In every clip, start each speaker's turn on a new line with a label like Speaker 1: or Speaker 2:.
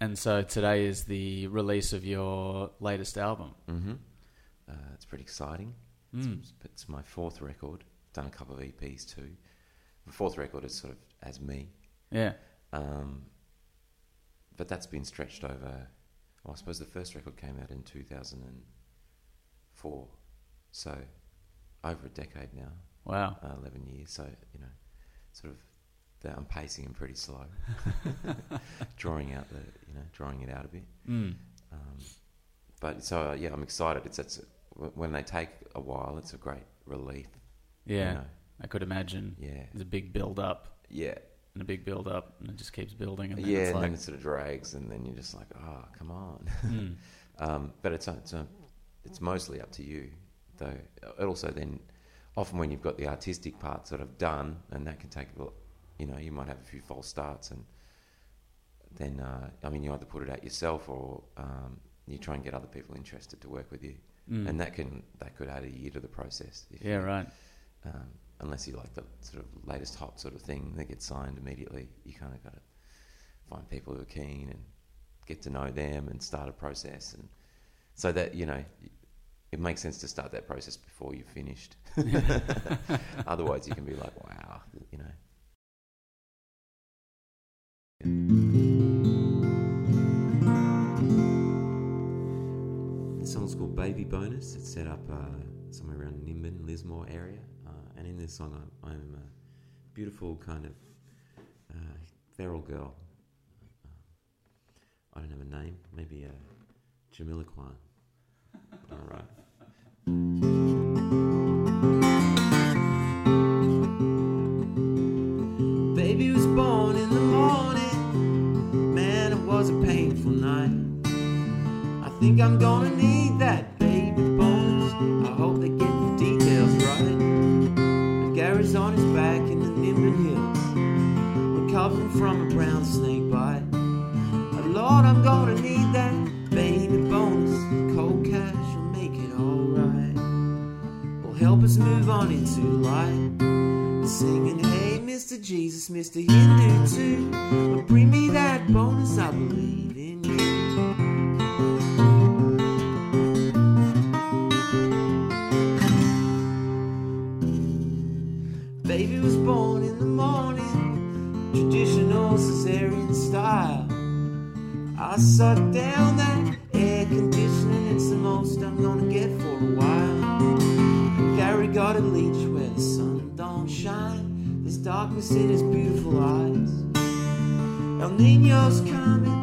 Speaker 1: And so today is the release of your latest album.
Speaker 2: hmm Uh, it's pretty exciting. It's, it's my fourth record. Done a couple of EPs too. The fourth record is sort of as me,
Speaker 1: Yeah.
Speaker 2: um, but that's been stretched over. Well, I suppose the first record came out in two thousand and four, so over a decade now,
Speaker 1: Wow.
Speaker 2: uh, eleven years. So you know, sort of, the, I'm pacing and pretty slow, drawing out the you know drawing it out a bit.
Speaker 1: Mm.
Speaker 2: Um, but so uh, yeah, I'm excited. It's, it's when they take a while, it's a great relief. you
Speaker 1: Yeah.
Speaker 2: know.
Speaker 1: I could imagine.
Speaker 2: Yeah.
Speaker 1: it's a big build up
Speaker 2: Yeah,
Speaker 1: and a big build up, and it just keeps building. And then
Speaker 2: yeah,
Speaker 1: it's
Speaker 2: and
Speaker 1: like,
Speaker 2: then it sort of drags, and then you're just like, oh, come on.
Speaker 1: mm.
Speaker 2: um, but it's it's a, it's mostly up to you, though. It also then, often when you've got the artistic part sort of done, and that can take, well, you know, you might have a few false starts, and then uh, I mean, you either put it out yourself or um, you try and get other people interested to work with you,
Speaker 1: Mm.
Speaker 2: and that can that could add a year to the process. If
Speaker 1: yeah,
Speaker 2: you,
Speaker 1: right.
Speaker 2: um, unless you like the sort of latest hot sort of thing that gets signed immediately. You kind of got to find people who are keen and get to know them and start a process, and so that you know it makes sense to start that process before you've finished. Otherwise, you can be like, wow, you know. This song's called Baby Bonus. It's set up uh, somewhere around Nimbin, Lismore area. Uh, and in this song, I, I'm a beautiful kind of uh, feral girl. Uh, I don't have a name. Maybe uh, Jamila Kwan. All right. Painful night. I think I'm gonna need that baby bonus. I hope they get the details right. And Gary's on his back in the Nimbin Hills, recovering from a brown snake bite. Oh, Lord, I'm gonna need that baby bonus. Cold cash will make it alright. Will help us move on into light. Singing, hey, Mr. Jesus, Mr. Hindu too. But bring me that bonus, I believe. Baby was born in the morning, traditional cesarean style. I sucked down that air conditioning, it's the most I'm gonna get for a while. Gary got a leech where the sun don't shine. There's darkness in his beautiful eyes. El Nino's coming,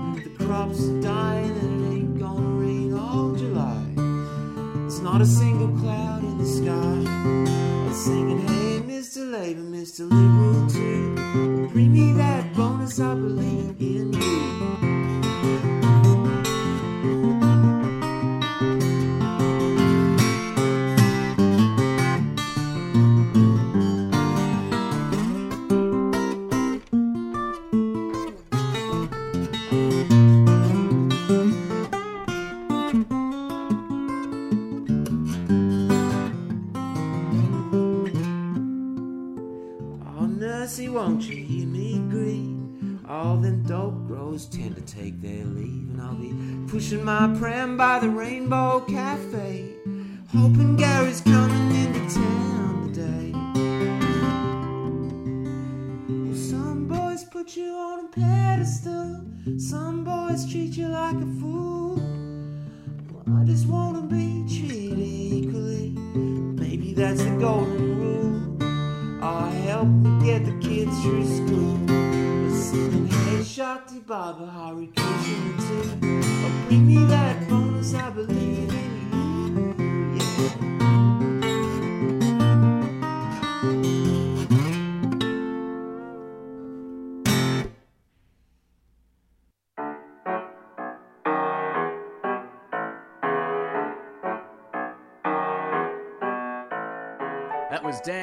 Speaker 2: that's the golden rule. Oh, help me get the kids through school. We're singing, hey, Shakti Baba, Hari Krishna too. Oh, bring me that bonus, I believe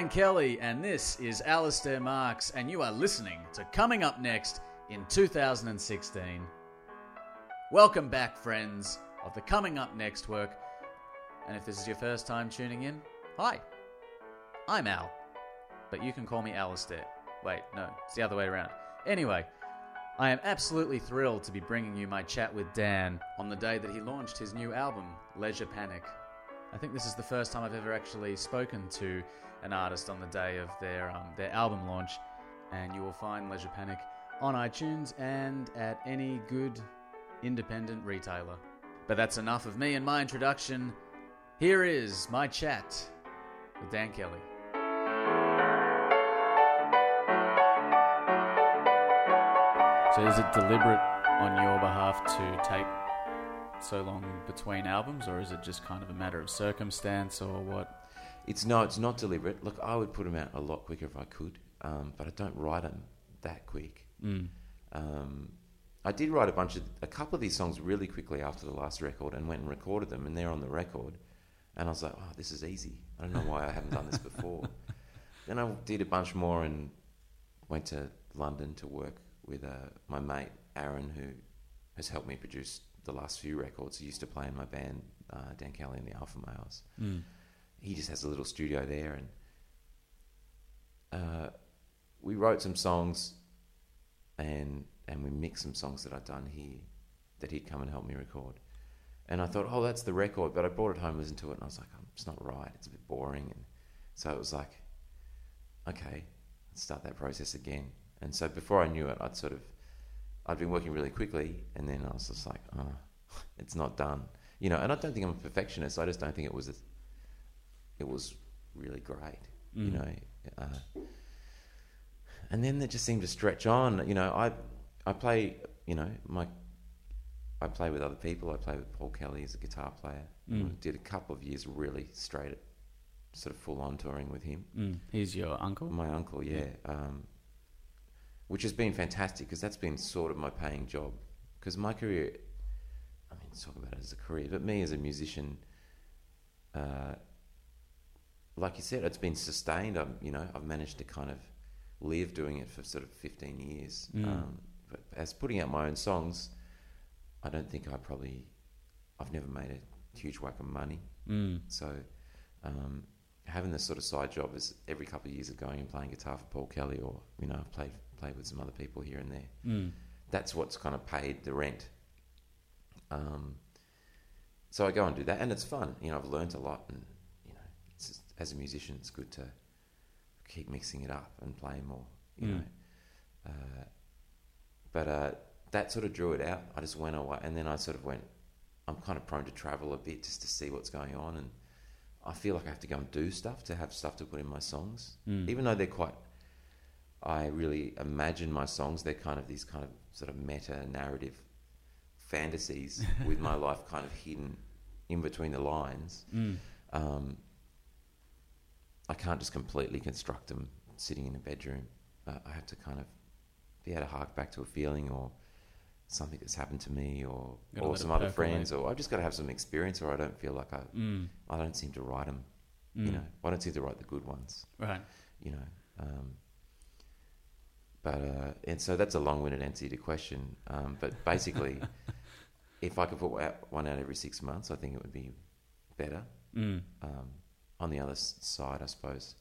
Speaker 1: Dan Kelly, and this is Alistair Marks, and you are listening to Coming Up Next in 2016. Welcome back, friends of the Coming Up Next work. And if this is your first time tuning in, hi, I'm Al, but you can call me Alistair. Wait, no, it's the other way around. Anyway, I am absolutely thrilled to be bringing you my chat with Dan on the day that he launched his new album, Leisure Panic. I think this is the first time I've ever actually spoken to an artist on the day of their um, their album launch, and you will find Leisure Panic on iTunes and at any good independent retailer. But that's enough of me and my introduction. Here is my chat with Dan Kelly. So is it deliberate on your behalf to take so long between albums, or is it just kind of a matter of circumstance, or what?
Speaker 2: It's no, it's not deliberate. Look, I would put them out a lot quicker if I could, um, but I don't write them that quick.
Speaker 1: Mm.
Speaker 2: Um, I did write a bunch of a couple of these songs really quickly after the last record, and went and recorded them, and they're on the record. And I was like, oh, this is easy. I don't know why I haven't done this before. then I did a bunch more and went to London to work with uh, my mate Aaron, who has helped me produce the last few records. He used to play in my band, uh, Dan Kelly and the Alpha Males.
Speaker 1: Mm.
Speaker 2: He just has a little studio there, and uh, we wrote some songs, and and we mixed some songs that I'd done here that he'd come and help me record. And I thought, oh, that's the record. But I brought it home, listened to it, and I was like, oh, it's not right. It's a bit boring. And so it was like, okay, let's start that process again. And so before I knew it, I'd sort of, I'd been working really quickly, and then I was just like, oh, it's not done. You know, and I don't think I'm a perfectionist. I just don't think it was, a, it was really great. You
Speaker 1: Mm.
Speaker 2: know, uh, and then it just seemed to stretch on. You know, I, I play. You know, my, I play with other people. I play with Paul Kelly as a guitar player.
Speaker 1: Mm.
Speaker 2: Did a couple of years really straight, at, sort of full on touring with him.
Speaker 1: Mm. He's your uncle.
Speaker 2: My uncle, yeah, um, which has been fantastic because that's been sort of my paying job. Because my career, I mean, talk about it as a career, but me as a musician, uh, like you said, it's been sustained. I'm, you know, I've managed to kind of live doing it for sort of 15 years.
Speaker 1: Mm.
Speaker 2: Um, but as putting out my own songs, I don't think I probably, I've never made a huge whack of money.
Speaker 1: Mm.
Speaker 2: So um, having this sort of side job is every couple of years of going and playing guitar for Paul Kelly, or you know, I've played played with some other people here and there.
Speaker 1: Mm.
Speaker 2: That's what's kind of paid the rent. Um, so I go and do that, and it's fun. You know, I've learnt a lot, and you know, it's just, as a musician, it's good to keep mixing it up and play more. You
Speaker 1: Mm.
Speaker 2: know, uh, but uh, that sort of drew it out. I just went away, and then I sort of went. I'm kind of prone to travel a bit just to see what's going on, and I feel like I have to go and do stuff to have stuff to put in my songs,
Speaker 1: Mm.
Speaker 2: even though they're quite. I really imagine my songs. They're kind of these kind of sort of meta narrative fantasies with my life kind of hidden in between the lines.
Speaker 1: Mm.
Speaker 2: Um, I can't just completely construct them sitting in a bedroom. Uh, I have to kind of be able to hark back to a feeling or something that's happened to me or
Speaker 1: Gotta
Speaker 2: or some other friends or I've just got to have some experience or I don't feel like I
Speaker 1: Mm.
Speaker 2: I don't seem to write them.
Speaker 1: Mm.
Speaker 2: You know, I don't seem to write the good ones.
Speaker 1: Right.
Speaker 2: You know, um, but uh, and so that's a long-winded answer to your question. Um, but basically, if I could put one out every six months, I think it would be better.
Speaker 1: Mm.
Speaker 2: Um, on the other side, I suppose,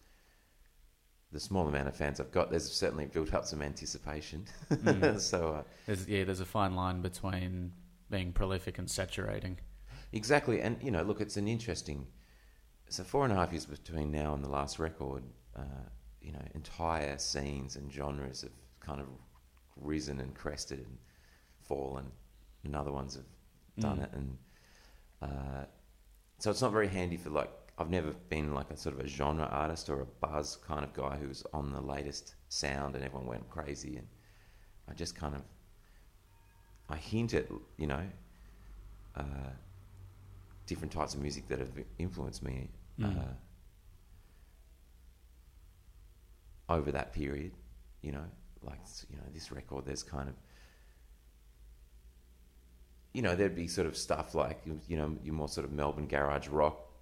Speaker 2: the small amount of fans I've got, there's certainly built up some anticipation.
Speaker 1: Mm.
Speaker 2: so uh,
Speaker 1: There's, yeah, there's a fine line between being prolific and saturating.
Speaker 2: exactly, and you know, look, it's an interesting. So four and a half years between now and the last record, uh, you know, entire scenes and genres have kind of risen and crested and fallen, and other ones have done
Speaker 1: Mm.
Speaker 2: it, and uh, so it's not very handy for like I've never been like a sort of a genre artist or a buzz kind of guy who's on the latest sound and everyone went crazy and I just kind of I hint at you know uh, different types of music that have influenced me
Speaker 1: Mm.
Speaker 2: uh, over that period you know like you know this record there's kind of you know, there'd be sort of stuff like, you know, your more sort of Melbourne garage rock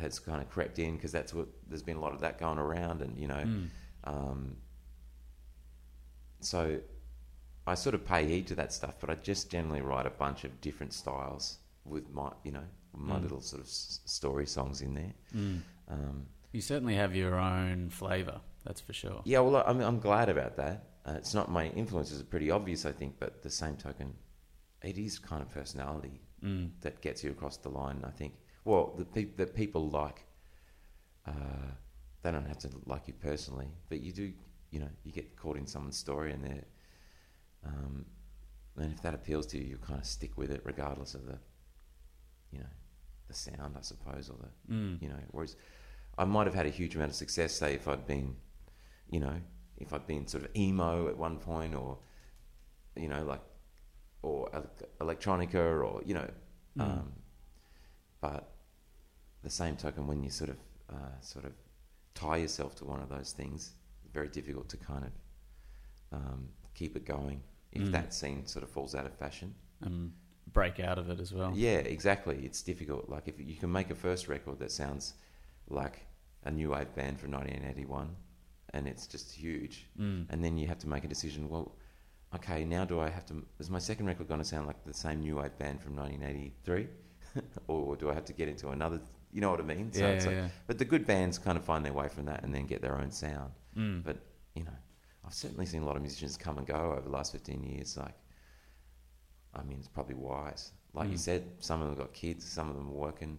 Speaker 2: has kind of crept in because that's what there's been a lot of that going around, and you know,
Speaker 1: Mm.
Speaker 2: um, so I sort of pay heed to that stuff, but I just generally write a bunch of different styles with my, you know, my
Speaker 1: Mm.
Speaker 2: little sort of s- story songs in there.
Speaker 1: Mm.
Speaker 2: Um,
Speaker 1: You certainly have your own flavour, that's for sure.
Speaker 2: yeah, well, I'm I'm glad about that. Uh, it's not my influences are pretty obvious, I think, but the same token, it is kind of personality
Speaker 1: Mm.
Speaker 2: that gets you across the line. I think. Well, the pe- that people like, uh, they don't have to like you personally, but you do. You know, you get caught in someone's story, and they're, um, and if that appeals to you, you kind of stick with it, regardless of the, you know, the sound, I suppose, or the,
Speaker 1: Mm.
Speaker 2: you know. Whereas, I might have had a huge amount of success, say, if I'd been, you know, if I'd been sort of emo at one point, or, you know, like, or electronica, or you know,
Speaker 1: Mm.
Speaker 2: um, but the same token, when you sort of uh, sort of tie yourself to one of those things, very difficult to kind of um, keep it going if
Speaker 1: Mm.
Speaker 2: that scene sort of falls out of fashion.
Speaker 1: And break out of it as well.
Speaker 2: Yeah, exactly. It's difficult. Like if you can make a first record that sounds like a new wave band from 1981, and it's just huge,
Speaker 1: Mm.
Speaker 2: and then you have to make a decision. Well, okay, now do I have to? Is my second record going to sound like the same new wave band from 1983, or do I have to get into another? You know what I mean?
Speaker 1: yeah,
Speaker 2: it's like,
Speaker 1: yeah.
Speaker 2: but the good bands kind of find their way from that and then get their own sound.
Speaker 1: Mm.
Speaker 2: But you know, I've certainly seen a lot of musicians come and go over the last 15 years. Like, I mean, it's probably wise. Like you
Speaker 1: Mm.
Speaker 2: said, some of them got kids, some of them are working.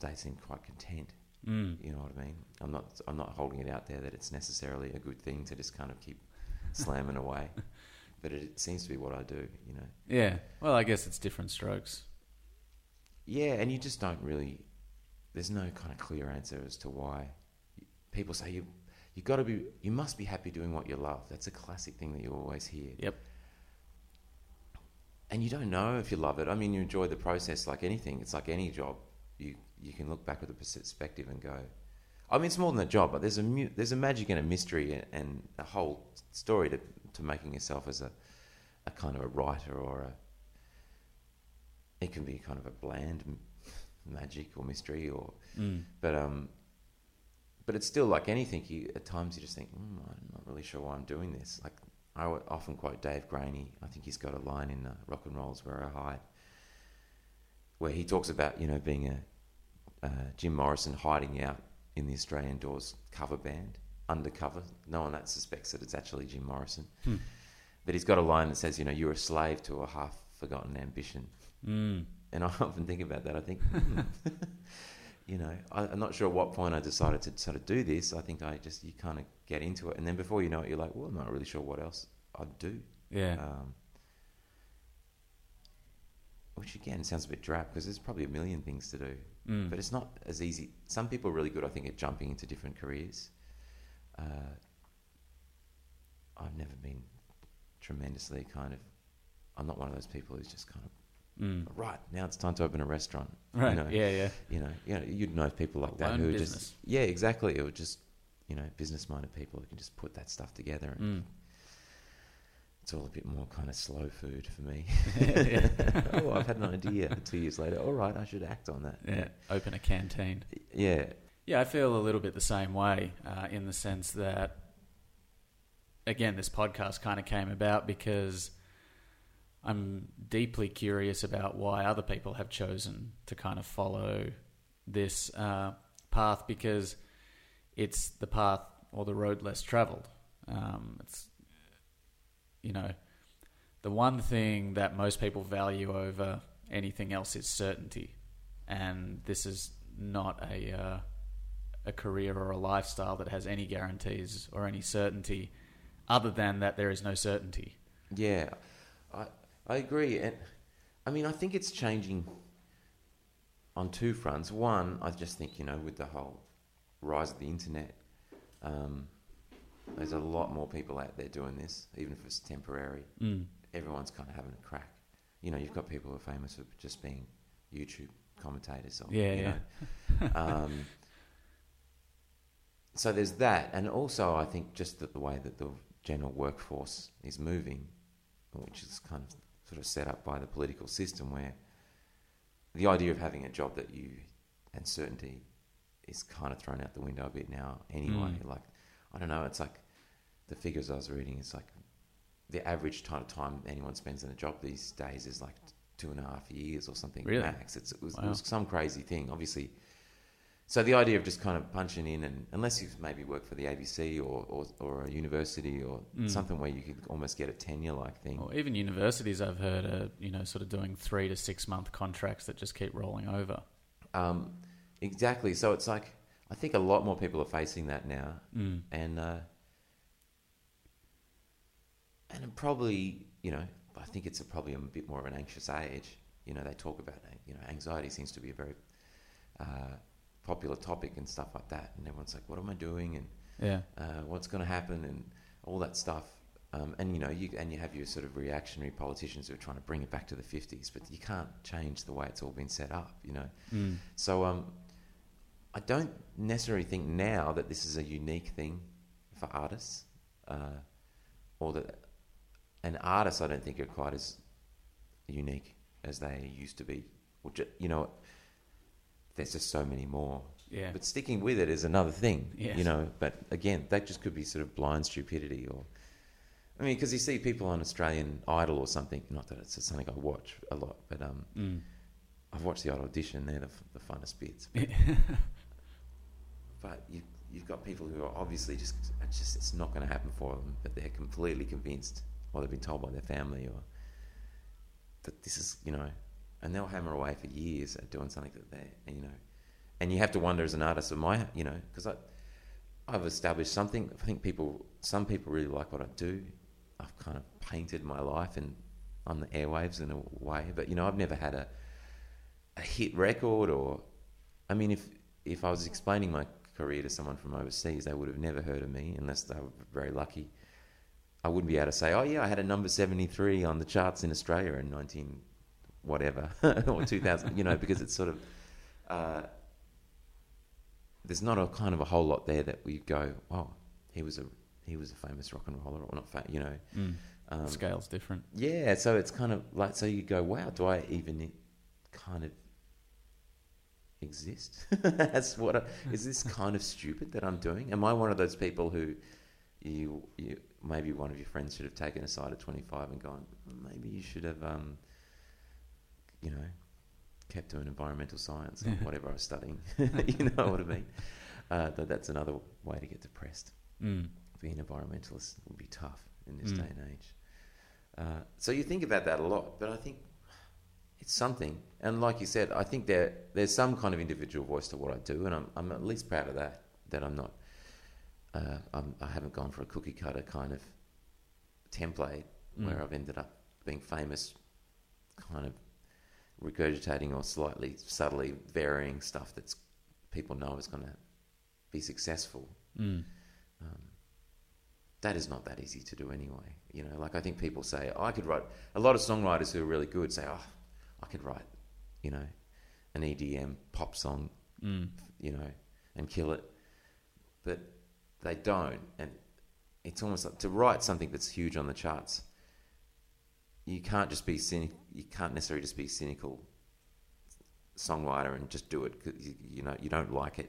Speaker 2: They seem quite content.
Speaker 1: Mm.
Speaker 2: You know what I mean? I'm not. I'm not holding it out there that it's necessarily a good thing to just kind of keep slamming away. But it, it seems to be what I do. You know.
Speaker 1: Yeah. Well, I guess it's different strokes.
Speaker 2: Yeah, and you just don't really. There's no kind of clear answer as to why. People say you, you got to be, you must be happy doing what you love. That's a classic thing that you always hear.
Speaker 1: Yep.
Speaker 2: And you don't know if you love it. I mean, you enjoy the process like anything. It's like any job. You you can look back with a perspective and go. I mean, it's more than a job, but there's a mu- there's a magic and a mystery and, and a whole story to to making yourself as a a kind of a writer or a. It can be kind of a bland m- magic or mystery or
Speaker 1: Mm.
Speaker 2: but um, but it's still like anything. You at times you just think, mm, I'm not really sure why I'm doing this. Like I often quote Dave Graney. I think he's got a line in uh, Rock and Roll's Where I Hide, where he talks about you know being a uh, Jim Morrison hiding out in the Australian Doors cover band undercover. No one that suspects that it's actually Jim Morrison.
Speaker 1: Hmm.
Speaker 2: But he's got a line that says, you know, you're a slave to a half forgotten ambition.
Speaker 1: Mm.
Speaker 2: And I often think about that. I think, hmm. you know, I, I'm not sure at what point I decided to sort of do this. I think I just, you kind of get into it. And then before you know it, you're like, well, I'm not really sure what else I'd do.
Speaker 1: Yeah.
Speaker 2: Um, which again sounds a bit drab because there's probably a million things to do.
Speaker 1: Mm.
Speaker 2: But it's not as easy. Some people are really good, I think, at jumping into different careers. Uh, I've never been tremendously kind of. I'm not one of those people who's just kind of
Speaker 1: Mm.
Speaker 2: right now. It's time to open a restaurant.
Speaker 1: Right.
Speaker 2: You know,
Speaker 1: Yeah. Yeah.
Speaker 2: you know, you know, you'd know people like that who
Speaker 1: business.
Speaker 2: just yeah, exactly. Or just you know, business-minded people who can just put that stuff together. And
Speaker 1: Mm.
Speaker 2: It's all a bit more kind of slow food for me. Oh, I've had an idea. Two years later, all right, I should act on that.
Speaker 1: Yeah. Open a canteen.
Speaker 2: yeah,
Speaker 1: Yeah, I feel a little bit the same way uh, in the sense that, again, this podcast kind of came about because I'm deeply curious about why other people have chosen to kind of follow this uh, path because it's the path or the road less traveled. Um, it's, you know, the one thing that most people value over anything else is certainty. And this is not a. Uh, a career or a lifestyle that has any guarantees or any certainty other than that there is no certainty.
Speaker 2: yeah, I I agree, and I mean I think it's changing on two fronts. One, I just think you know with the whole rise of the internet, um, there's a lot more people out there doing this, even if it's temporary.
Speaker 1: Mm.
Speaker 2: Everyone's kind of having a crack. You know, you've got people who are famous for just being YouTube commentators. Or,
Speaker 1: Yeah,
Speaker 2: you
Speaker 1: yeah.
Speaker 2: Know. um, so there's that, and also I think just that the way that the general workforce is moving, which is kind of sort of set up by the political system, where the idea of having a job that you and certainty is kind of thrown out the window a bit now. Anyway,
Speaker 1: Mm.
Speaker 2: like I don't know, it's like the figures I was reading. It's like the average of time anyone spends in a job these days is like two and a half years or something
Speaker 1: Really?
Speaker 2: max. It's, it, was, it was some crazy thing. Obviously, so the idea of just kind of punching in, and unless you've maybe worked for the ABC or, or, or a university or
Speaker 1: mm.
Speaker 2: something where you could almost get a tenure-like thing,
Speaker 1: or even universities I've heard are you know sort of doing three to six-month contracts that just keep rolling over.
Speaker 2: Um, exactly. So it's like I think a lot more people are facing that now,
Speaker 1: mm.
Speaker 2: and uh, and probably you know I think it's a, probably a bit more of an anxious age. You know, they talk about you know anxiety seems to be a very uh, popular topic and stuff like that. And everyone's like, "What am I doing?" and
Speaker 1: yeah,
Speaker 2: uh, what's going to happen and all that stuff. Um, and you know, you and you have your sort of reactionary politicians who are trying to bring it back to the '50s, but you can't change the way it's all been set up. You know,
Speaker 1: mm.
Speaker 2: so um, I don't necessarily think now that this is a unique thing for artists, uh, or that an artist I don't think are quite as unique as they used to be. Or you know, there's just so many more.
Speaker 1: Yeah.
Speaker 2: But sticking with it is another thing,
Speaker 1: yes.
Speaker 2: you know. But again, that just could be sort of blind stupidity or. I mean, because you see people on Australian Idol or something. Not that it's something I watch a lot, but um,
Speaker 1: mm.
Speaker 2: I've watched the odd audition. They're the, the funnest bits. But, but you, you've got people who are obviously just it's, just, it's not going to happen for them, but they're completely convinced, or they've been told by their family, or that this is you know and they'll hammer away for years at doing something that they, you know, and you have to wonder as an artist, am I, you know, because I, I've established something. I think people, some people really like what I do. I've kind of painted my life and on the airwaves in a way, but you know, I've never had a, a hit record or, I mean, if if I was explaining my career to someone from overseas, they would have never heard of me unless they were very lucky. I wouldn't be able to say, oh yeah, I had a number 73 on the charts in Australia in 19 whatever or 2000 you know because it's sort of uh, there's not a kind of a whole lot there that we go oh he was a he was a famous rock and roller or not fat you know.
Speaker 1: Mm.
Speaker 2: um,
Speaker 1: scales different.
Speaker 2: Yeah so it's kind of like so you go wow do i even kind of exist? That's what I, is this kind of stupid that i'm doing? Am i one of those people who you, you maybe one of your friends should have taken aside at 25 and gone maybe you should have um, you know, kept doing environmental science or whatever I was studying. you know what I mean? Uh, but that's another way to get depressed.
Speaker 1: Mm.
Speaker 2: Being an environmentalist would be tough in this
Speaker 1: mm.
Speaker 2: day and age. Uh, so you think about that a lot, but I think it's something. And like you said, I think there there's some kind of individual voice to what I do, and I'm I'm at least proud of that. That I'm not, uh, I'm, I haven't gone for a cookie cutter kind of template
Speaker 1: mm.
Speaker 2: where I've ended up being famous, kind of regurgitating or slightly subtly varying stuff that people know is going to be successful.
Speaker 1: Mm.
Speaker 2: Um, that is not that easy to do anyway. You know, like I think people say, oh, I could write. A lot of songwriters who are really good say, oh, I could write, you know, an EDM pop song,
Speaker 1: mm.
Speaker 2: you know, and kill it. But they don't, and it's almost like to write something that's huge on the charts you can't just be cynic. You can't necessarily just be cynical songwriter and just do it. Cause you, you know, you don't like it,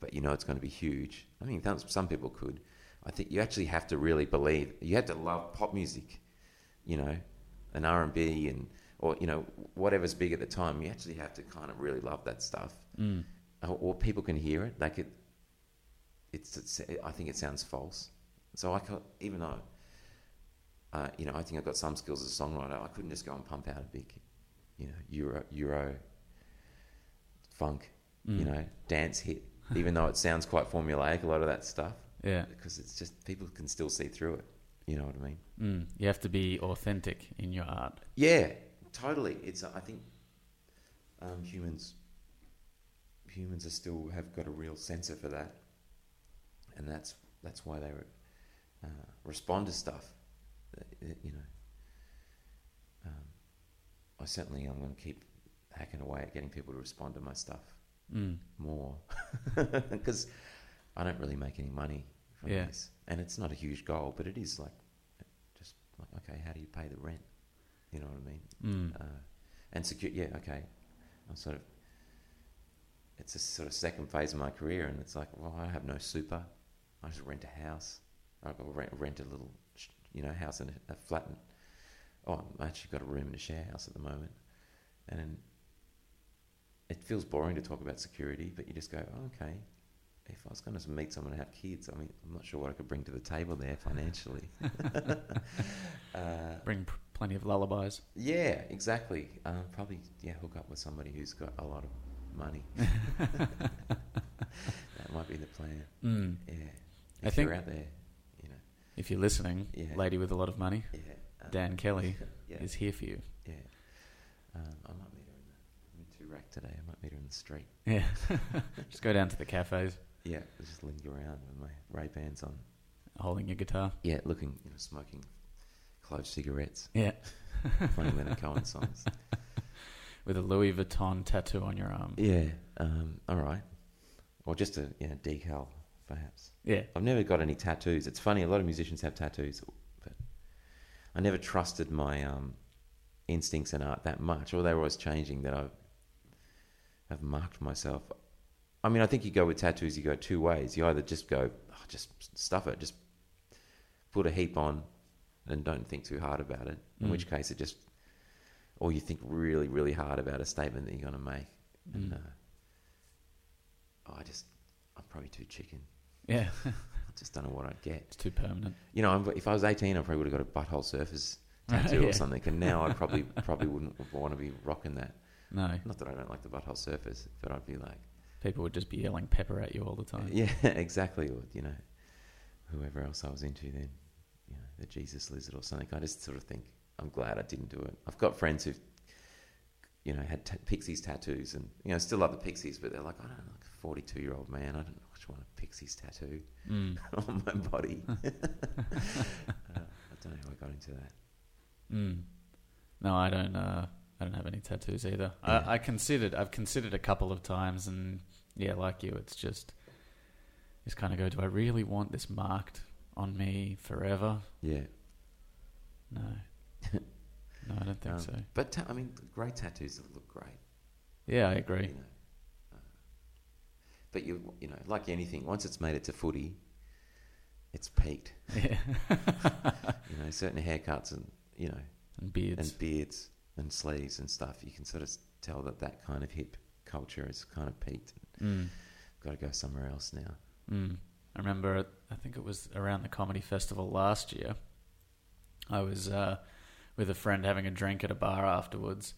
Speaker 2: but you know it's going to be huge. I mean, some people could. I think you actually have to really believe. You have to love pop music, you know, and R and B and or you know whatever's big at the time. You actually have to kind of really love that stuff,
Speaker 1: mm.
Speaker 2: or, or, people can hear it. Like it, it's, it's, I think it sounds false. So I can, even though uh, you know, I think I've got some skills as a songwriter. I couldn't just go and pump out a big, you know, Euro, Euro funk,
Speaker 1: mm.
Speaker 2: you know, dance hit, even though it sounds quite formulaic, a lot of that stuff.
Speaker 1: Yeah.
Speaker 2: Because it's just, people can still see through it. You know what I mean?
Speaker 1: Mm. You have to be authentic in your art.
Speaker 2: Yeah, totally. It's, I think, um, humans, humans are still have got a real sensor for that. And that's, that's why they re, uh, respond to stuff uh, you know, um, I certainly I'm going to keep hacking away at getting people to respond to my stuff
Speaker 1: mm.
Speaker 2: more because I don't really make any money from
Speaker 1: yeah.
Speaker 2: this, and it's not a huge goal, but it is like just like okay, how do you pay the rent? You know what I mean?
Speaker 1: Mm.
Speaker 2: Uh, and secure, yeah, okay. I'm sort of it's a sort of second phase of my career, and it's like, well, I have no super. I just rent a house. I rent, rent a little you know, house in a, a flat. In, oh, i have actually got a room in a share house at the moment, and it feels boring to talk about security, but you just go, oh, okay. If I was going to meet someone and have kids, I mean, I'm not sure what I could bring to the table there financially. uh,
Speaker 1: bring pr- plenty of lullabies.
Speaker 2: Yeah, exactly. Um, probably, yeah, hook up with somebody who's got a lot of money. that might be the plan.
Speaker 1: Mm.
Speaker 2: Yeah. If
Speaker 1: I
Speaker 2: think, out there.
Speaker 1: If you're listening,
Speaker 2: Yeah.
Speaker 1: lady with a lot of money,
Speaker 2: yeah. uh,
Speaker 1: Dan Kelly
Speaker 2: yeah,
Speaker 1: is here for you.
Speaker 2: yeah. Um, I might meet her in the I'm in Toorak today. I might meet her in the street.
Speaker 1: Yeah. Just go down to the cafes,
Speaker 2: Yeah, just linger around with my Ray Bans on.
Speaker 1: holding your guitar.
Speaker 2: Yeah, looking, you know, smoking clove cigarettes,
Speaker 1: Yeah.
Speaker 2: playing Leonard Cohen songs.
Speaker 1: With a Louis Vuitton tattoo on your arm.
Speaker 2: Yeah, um, all right. Or just a you know, decal, perhaps.
Speaker 1: Yeah.
Speaker 2: I've never got any tattoos. It's funny, a lot of musicians have tattoos, but I never trusted my um, instincts in art that much, or they were always changing that I've, I've marked myself. I mean, I think you go with tattoos, you go two ways. You either just go, oh, just stuff it, just put a heap on and don't think too hard about it, in
Speaker 1: Mm.
Speaker 2: which case it just, or you think really, really hard about a statement that you're going to make. And
Speaker 1: Mm.
Speaker 2: uh, oh, I just, I'm probably too chicken.
Speaker 1: Yeah.
Speaker 2: I just don't know what I'd get.
Speaker 1: It's too permanent.
Speaker 2: You know, I'm, if I was 18, I probably would have got a Butthole Surfers tattoo
Speaker 1: Yeah.
Speaker 2: or something. And now I probably probably wouldn't want to be rocking that.
Speaker 1: No.
Speaker 2: Not that I don't like the Butthole Surfers, but I'd be like,
Speaker 1: People would just be yelling pepper at you all the time.
Speaker 2: yeah, exactly. Or you know, whoever else I was into then, you know, the Jesus lizard or something. I just sort of think I'm glad I didn't do it. I've got friends who've, you know, had ta pixies tattoos and you know still love the pixies, but they're like, I don't know, like a 42 year old man. I don't know which one a pixies tattoo
Speaker 1: Mm.
Speaker 2: on my body. uh, I don't know how I got into that.
Speaker 1: Mm. No, I don't. Uh, I don't have any tattoos either.
Speaker 2: Yeah.
Speaker 1: I, I considered. I've considered a couple of times, and yeah, like you, it's just. Just kind of go. Do I really want this marked on me forever?
Speaker 2: Yeah.
Speaker 1: No. no, I don't think
Speaker 2: Um,
Speaker 1: so.
Speaker 2: But ta- I mean, great tattoos look great.
Speaker 1: Yeah, I agree.
Speaker 2: You know. But you, you know, like anything, once it's made it to footy, it's peaked.
Speaker 1: Yeah.
Speaker 2: You know, certain haircuts and you know,
Speaker 1: and beards.
Speaker 2: and beards and sleeves and stuff. You can sort of tell that that kind of hip culture is kind of peaked.
Speaker 1: Mm.
Speaker 2: Got to go somewhere else now.
Speaker 1: Mm. I remember, I think it was around the comedy festival last year. I was uh, with a friend having a drink at a bar afterwards,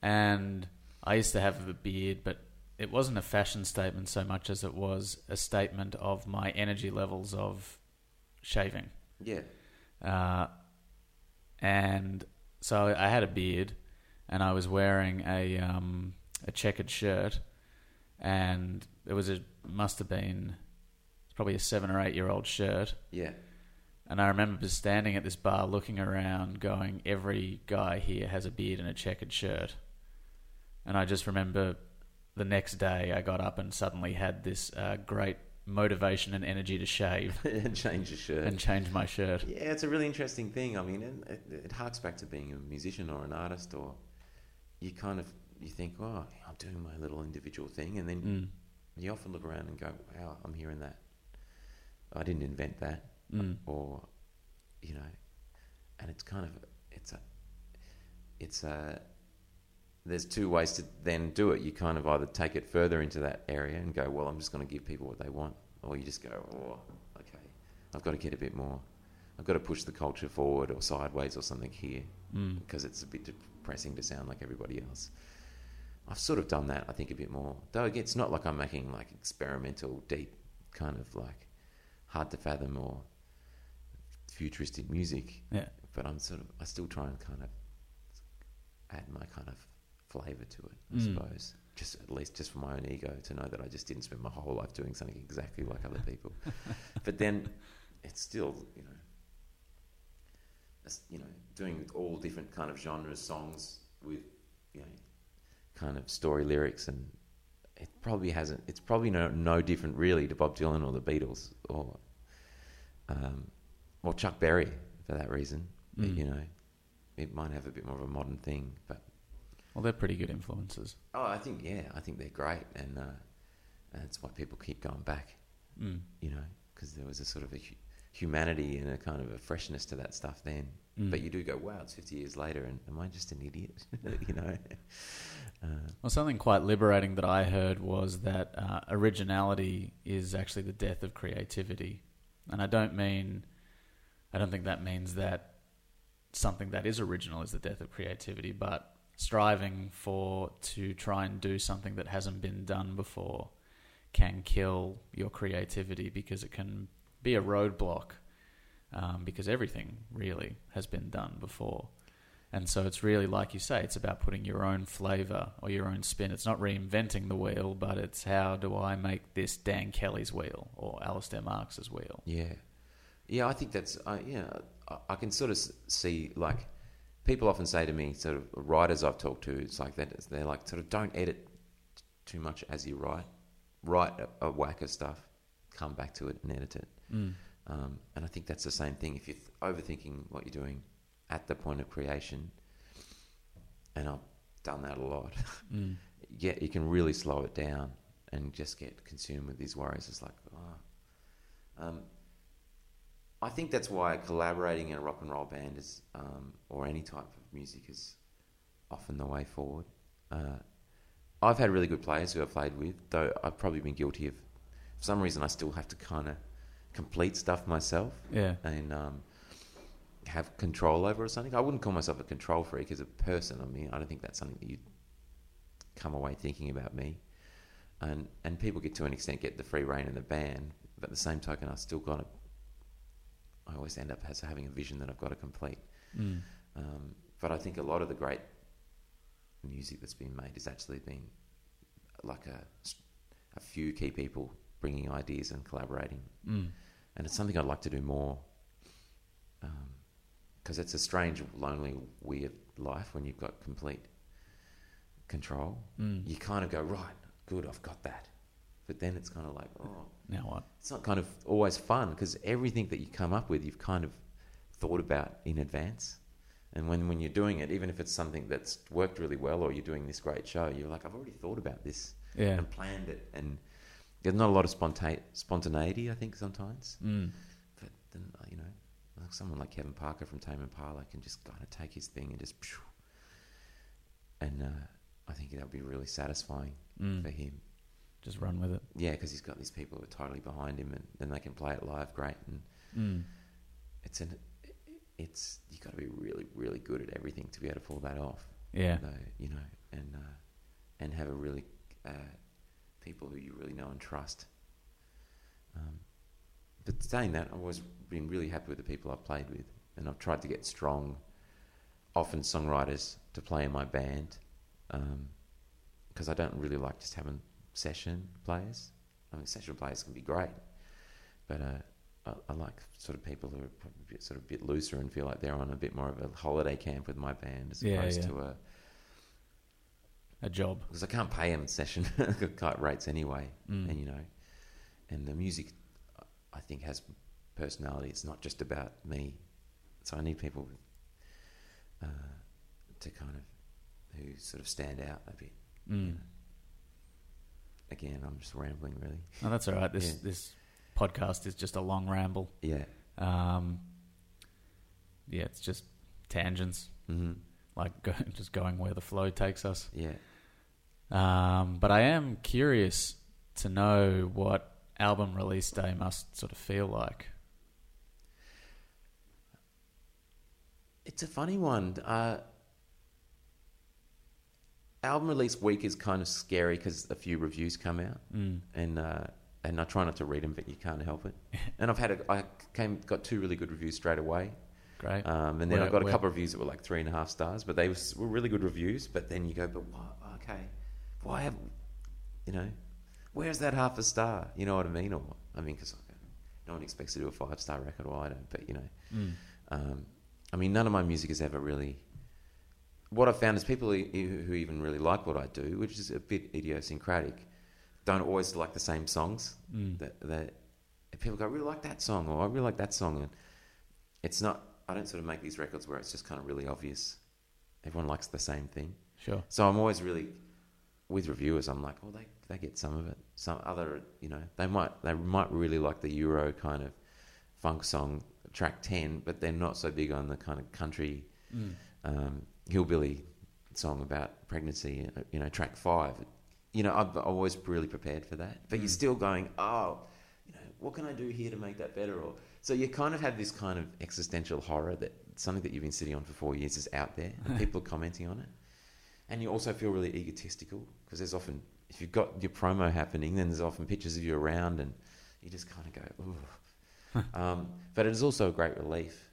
Speaker 1: and I used to have a beard, but it wasn't a fashion statement so much as it was a statement of my energy levels of shaving.
Speaker 2: Yeah.
Speaker 1: Uh, and so I had a beard, and I was wearing a um, a checkered shirt, and it was a must have been probably a seven or eight year old shirt.
Speaker 2: Yeah.
Speaker 1: And I remember just standing at this bar, looking around, going, "Every guy here has a beard and a checkered shirt." And I just remember the next day, I got up and suddenly had this uh, great motivation and energy to shave and
Speaker 2: Change your shirt.
Speaker 1: and change my shirt.
Speaker 2: Yeah, it's a really interesting thing. I mean, and it, it harks back to being a musician or an artist, or you kind of you think, oh, I'm doing my little individual thing, and then
Speaker 1: Mm.
Speaker 2: you often look around and go, wow, I'm hearing that. I didn't invent that,
Speaker 1: Mm.
Speaker 2: or you know, and it's kind of it's a it's a there's two ways to then do it. You kind of either take it further into that area and go, well, I'm just going to give people what they want, or you just go, oh, okay, I've got to get a bit more. I've got to push the culture forward or sideways or something here
Speaker 1: Mm.
Speaker 2: because it's a bit depressing to sound like everybody else. I've sort of done that, I think, a bit more. Though again, it's not like I'm making like experimental, deep, kind of like hard to fathom or futuristic music.
Speaker 1: Yeah.
Speaker 2: But I'm sort of, I still try and kind of add my kind of flavour to it, I
Speaker 1: Mm.
Speaker 2: suppose. Just at least just for my own ego to know that I just didn't spend my whole life doing something exactly like other people. but then it's still, you know, you know, doing all different kind of genres, songs with, you know, kind of story lyrics, and it probably hasn't. It's probably no no different really to Bob Dylan or the Beatles or, um, or Chuck Berry for that reason.
Speaker 1: Mm.
Speaker 2: You know, it might have a bit more of a modern thing, but
Speaker 1: Well, they're pretty good influences.
Speaker 2: oh, I think yeah, I think they're great, and uh, that's why people keep going back.
Speaker 1: Mm.
Speaker 2: You know, because there was a sort of a hu- humanity and a kind of a freshness to that stuff then.
Speaker 1: Mm.
Speaker 2: But you do go, wow, it's 50 years later, and am I just an idiot? you know? Uh,
Speaker 1: Well, something quite liberating that I heard was that uh, originality is actually the death of creativity, and I don't mean, I don't think that means that something that is original is the death of creativity, but striving for to try and do something that hasn't been done before can kill your creativity because it can be a roadblock um, because everything really has been done before. And so it's really, like you say, it's about putting your own flavour or your own spin. It's not reinventing the wheel, but it's how do I make this Dan Kelly's wheel or Alistair Marks's wheel?
Speaker 2: Yeah, yeah. I think that's uh, yeah. I can sort of see like people often say to me, sort of writers I've talked to, it's like that. They're like sort of don't edit too much as you write. Write a, a whack of stuff, come back to it and edit it.
Speaker 1: Mm.
Speaker 2: Um, and I think that's the same thing. If you're th- overthinking what you're doing at the point of creation, and I've done that a lot,
Speaker 1: Mm.
Speaker 2: yeah, you can really slow it down and just get consumed with these worries. It's like, oh. Um, I think that's why collaborating in a rock and roll band is, um, or any type of music, is often the way forward. Uh, I've had really good players who I've played with, though I've probably been guilty of, for some reason, I still have to kind of complete stuff myself
Speaker 1: Yeah.
Speaker 2: and um, have control over or something. I wouldn't call myself a control freak as a person. I mean, I don't think that's something that you'd come away thinking about me. And and people get to an extent get the free reign in the band, but at the same token, I still got to. I always end up as having a vision that I've got to complete.
Speaker 1: Mm.
Speaker 2: Um, but I think a lot of the great music that's been made has actually been like a, a few key people bringing ideas and collaborating
Speaker 1: Mm.
Speaker 2: and it's something I'd like to do more. Because it's a strange, lonely, weird life when you've got complete control.
Speaker 1: Mm.
Speaker 2: You kind of go right, good, I've got that, but then it's kind of like, oh,
Speaker 1: Now what?
Speaker 2: it's not kind of always fun because everything that you come up with, you've kind of thought about in advance. And when, when you're doing it, even if it's something that's worked really well or you're doing this great show, you're like, I've already thought about this
Speaker 1: Yeah.
Speaker 2: and planned it. And there's not a lot of sponta- spontaneity, I think, sometimes.
Speaker 1: Mm.
Speaker 2: But then, uh, you know, like someone like Kevin Parker from Tame Impala can just kind of take his thing and just, phew. and uh, I think that would be really satisfying
Speaker 1: Mm.
Speaker 2: for him.
Speaker 1: Just run with it.
Speaker 2: Yeah, because he's got these people who are totally behind him, and then they can play it live great. And
Speaker 1: Mm.
Speaker 2: it's an, it's you got to be really, really good at everything to be able to pull that off.
Speaker 1: Yeah.
Speaker 2: Though, you know, and uh, and have a really uh, people who you really know and trust. Um, but saying that, I've always been really happy with the people I've played with, and I've tried to get strong, often songwriters to play in my band, because I don't really like just having session players. I mean, session players can be great, but uh, I, I like sort of people who are bit, sort of a bit looser and feel like they're on a bit more of a holiday camp with my band as
Speaker 1: Yeah,
Speaker 2: opposed
Speaker 1: yeah.
Speaker 2: to a
Speaker 1: A job.
Speaker 2: because I can't pay them session kite rates anyway,
Speaker 1: Mm.
Speaker 2: and you know, and the music I think has personality. It's not just about me, so I need people uh, to kind of who sort of stand out a bit.
Speaker 1: Mm.
Speaker 2: Again, I'm just rambling, really.
Speaker 1: No, that's all right. This
Speaker 2: Yeah.
Speaker 1: this podcast is just a long ramble.
Speaker 2: Yeah.
Speaker 1: Um, yeah, it's just tangents,
Speaker 2: hmm
Speaker 1: like go, just going where the flow takes us.
Speaker 2: Yeah.
Speaker 1: Um, but I am curious to know what album release day must sort of feel like.
Speaker 2: It's a funny one. Uh, album release week is kind of scary because a few reviews come out,
Speaker 1: Mm.
Speaker 2: and uh, and I try not to read them, but you can't help it. and I've had a, I came got two really good reviews straight away,
Speaker 1: Great.
Speaker 2: um, and then
Speaker 1: Where-
Speaker 2: I got a
Speaker 1: where-
Speaker 2: couple of reviews that were like three and a half stars, but they was, were really good reviews. But then you go, but? Okay, why have you know? Where's that half a star? You know what I mean? Or I mean, because no one expects to do a five star record, or I don't. But you know,
Speaker 1: Mm.
Speaker 2: um, I mean, none of my music has ever really. What I've found is people who, even really like what I do, which is a bit idiosyncratic, don't always like the same songs.
Speaker 1: Mm.
Speaker 2: That, that people go, I really like that song, or I really like that song, and it's not. I don't sort of make these records where it's just kind of really obvious. Everyone likes the same thing,
Speaker 1: Sure.
Speaker 2: so I'm always really with reviewers. I'm like, well, they they get some of it. Some other, you know, they might they might really like the Euro kind of funk song track ten, but they're not so big on the kind of country
Speaker 1: Mm.
Speaker 2: um, hillbilly song about pregnancy, you know, track five. You know, I've always really prepared for that, but you're still going, oh, you know, what can I do here to make that better? Or so you kind of have this kind of existential horror that something that you've been sitting on for four years is out there, and people are commenting on it, and you also feel really egotistical because there's often if you've got your promo happening, then there's often pictures of you around, and you just kind of go, ooh. um, but it is also a great relief,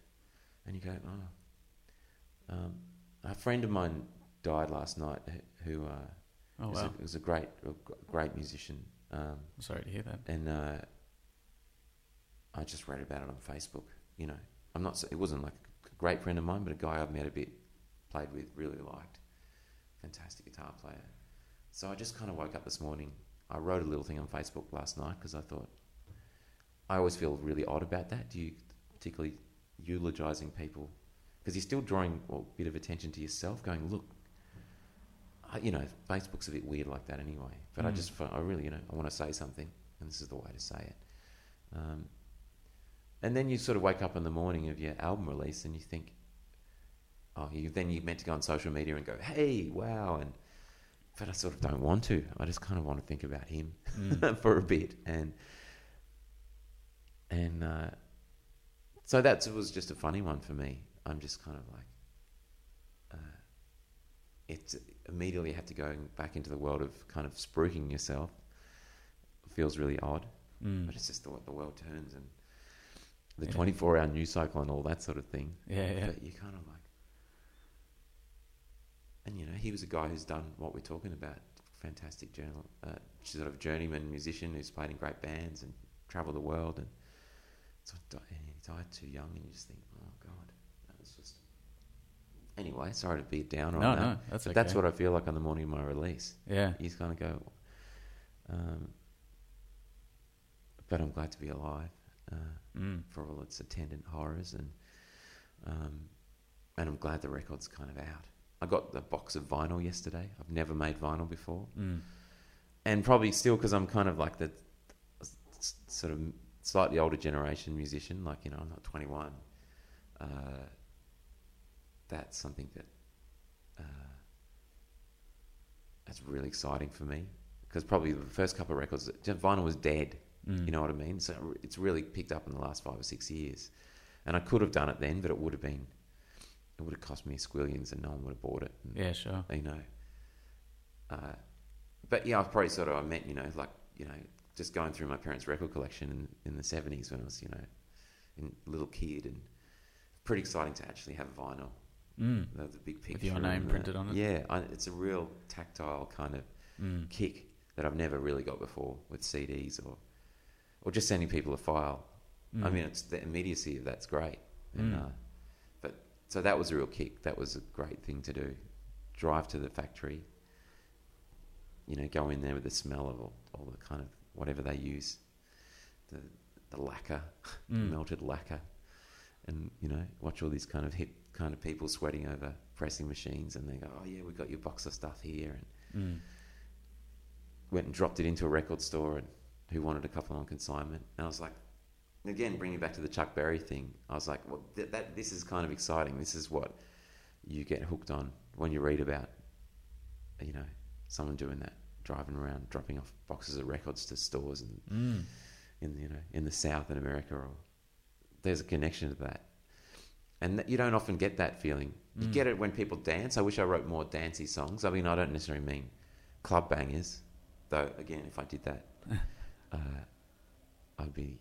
Speaker 2: and you go, oh. Um, a friend of mine died last night who uh,
Speaker 1: Oh
Speaker 2: was,
Speaker 1: wow.
Speaker 2: a, was a great, great musician, um,
Speaker 1: Sorry to hear that.
Speaker 2: and uh, I just read about it on Facebook. You know, I'm not. It wasn't like a great friend of mine, but a guy I've met a bit, played with, really liked, fantastic guitar player. So I just kind of woke up this morning. I wrote a little thing on Facebook last night because I thought I always feel really odd about that. Do you particularly eulogizing people because you're still drawing well, a bit of attention to yourself, going, look, I, you know, Facebook's a bit weird like that anyway. But I
Speaker 1: Mm.
Speaker 2: just, I really, you know, I want to say something, and this is the way to say it. Um, and then you sort of wake up in the morning of your album release, and you think, oh, you then you're meant to go on social media and go, hey, wow, and but I sort of don't want to. I just kind of want to think about him
Speaker 1: Mm.
Speaker 2: for a bit, and and uh, so that was just a funny one for me. I'm just kind of like, uh, it's immediately have to go back into the world of kind of spruiking yourself. feels really odd,
Speaker 1: Mm.
Speaker 2: but it's just the way the world turns and the
Speaker 1: Yeah.
Speaker 2: 24 hour news cycle and all that sort of thing.
Speaker 1: Yeah, yeah.
Speaker 2: But you kind of like, and you know, he was a guy who's done what we're talking about. Fantastic journal, uh, sort of journeyman musician who's played in great bands and travelled the world, and so he died too young, and you just think, oh god, that was just. Anyway, sorry to be a downer
Speaker 1: No,
Speaker 2: on that.
Speaker 1: no, that's okay.
Speaker 2: that's what I feel like on the morning of my release.
Speaker 1: Yeah.
Speaker 2: Kind of go, um, but I'm glad to be alive. Uh,
Speaker 1: Mm.
Speaker 2: for all its attendant horrors and um, and I'm glad the record's kind of out. I got the box of vinyl yesterday. I've never made vinyl before,
Speaker 1: Mm.
Speaker 2: and probably still because I'm kind of like the sort of slightly older generation musician. Like you know, I'm not 21. Uh, that's something that uh, that's really exciting for me because probably the first couple of records, vinyl was dead.
Speaker 1: Mm.
Speaker 2: You know what I mean? So it's really picked up in the last five or six years. And I could have done it then, but it would have been, it would have cost me squillions and no one would have bought it. And,
Speaker 1: Yeah, sure.
Speaker 2: You know. Uh, but yeah, I've probably sort of, I meant, you know, like, you know, just going through my parents' record collection in, in the 70s when I was, you know, in, a little kid and pretty exciting to actually have vinyl.
Speaker 1: Mm.
Speaker 2: The, the big picture.
Speaker 1: With your name printed on it?
Speaker 2: Yeah, I, it's a real tactile kind of
Speaker 1: Mm.
Speaker 2: kick that I've never really got before with CDs or or just sending people a file. I
Speaker 1: Mm.
Speaker 2: mean, it's the immediacy of that's great. And,
Speaker 1: Mm.
Speaker 2: uh, but so that was a real kick. That was a great thing to do. Drive to the factory. You know, go in there with the smell of all, all the kind of whatever they use, the the lacquer,
Speaker 1: Mm.
Speaker 2: melted lacquer, and you know, watch all these kind of hip kind of people sweating over pressing machines, and they go, "Oh yeah, we got your box of stuff here," and
Speaker 1: Mm.
Speaker 2: went and dropped it into a record store and who wanted a couple on consignment. And I was like, again, bringing back to the Chuck Berry thing, I was like, well, th- that this is kind of exciting. This is what you get hooked on when you read about, you know, someone doing that, driving around, dropping off boxes of records to stores and
Speaker 1: Mm.
Speaker 2: in you know in the South in America, or there's a connection to that. And you don't often get that feeling. You
Speaker 1: Mm.
Speaker 2: get it when people dance. I wish I wrote more dancey songs. I mean, I don't necessarily mean club bangers, though. Again, if I did that, uh, I'd be,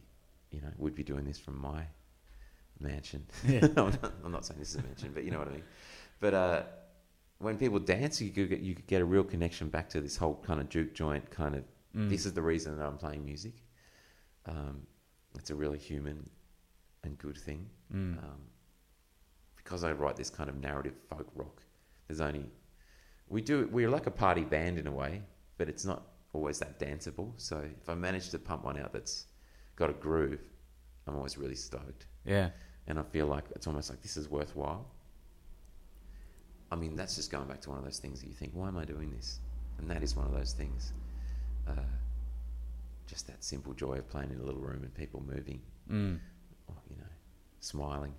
Speaker 2: you know, would be doing this from my mansion.
Speaker 1: Yeah.
Speaker 2: I'm, not, I'm not saying this is a mansion, but you know what I mean. But uh, when people dance, you could get, you could get a real connection back to this whole kind of juke joint kind of.
Speaker 1: Mm.
Speaker 2: This is the reason that I'm playing music. Um, it's a really human and good thing.
Speaker 1: Mm.
Speaker 2: Um, because I write this kind of narrative folk rock, there's only we do we're like a party band in a way, but it's not always that danceable. So if I manage to pump one out that's got a groove, I'm always really stoked,
Speaker 1: Yeah.
Speaker 2: and I feel like it's almost like this is worthwhile. I mean, that's just going back to one of those things that you think, why am I doing this? And that is one of those things. Uh, just that simple joy of playing in a little room and people moving,
Speaker 1: Mm.
Speaker 2: or, you know, smiling.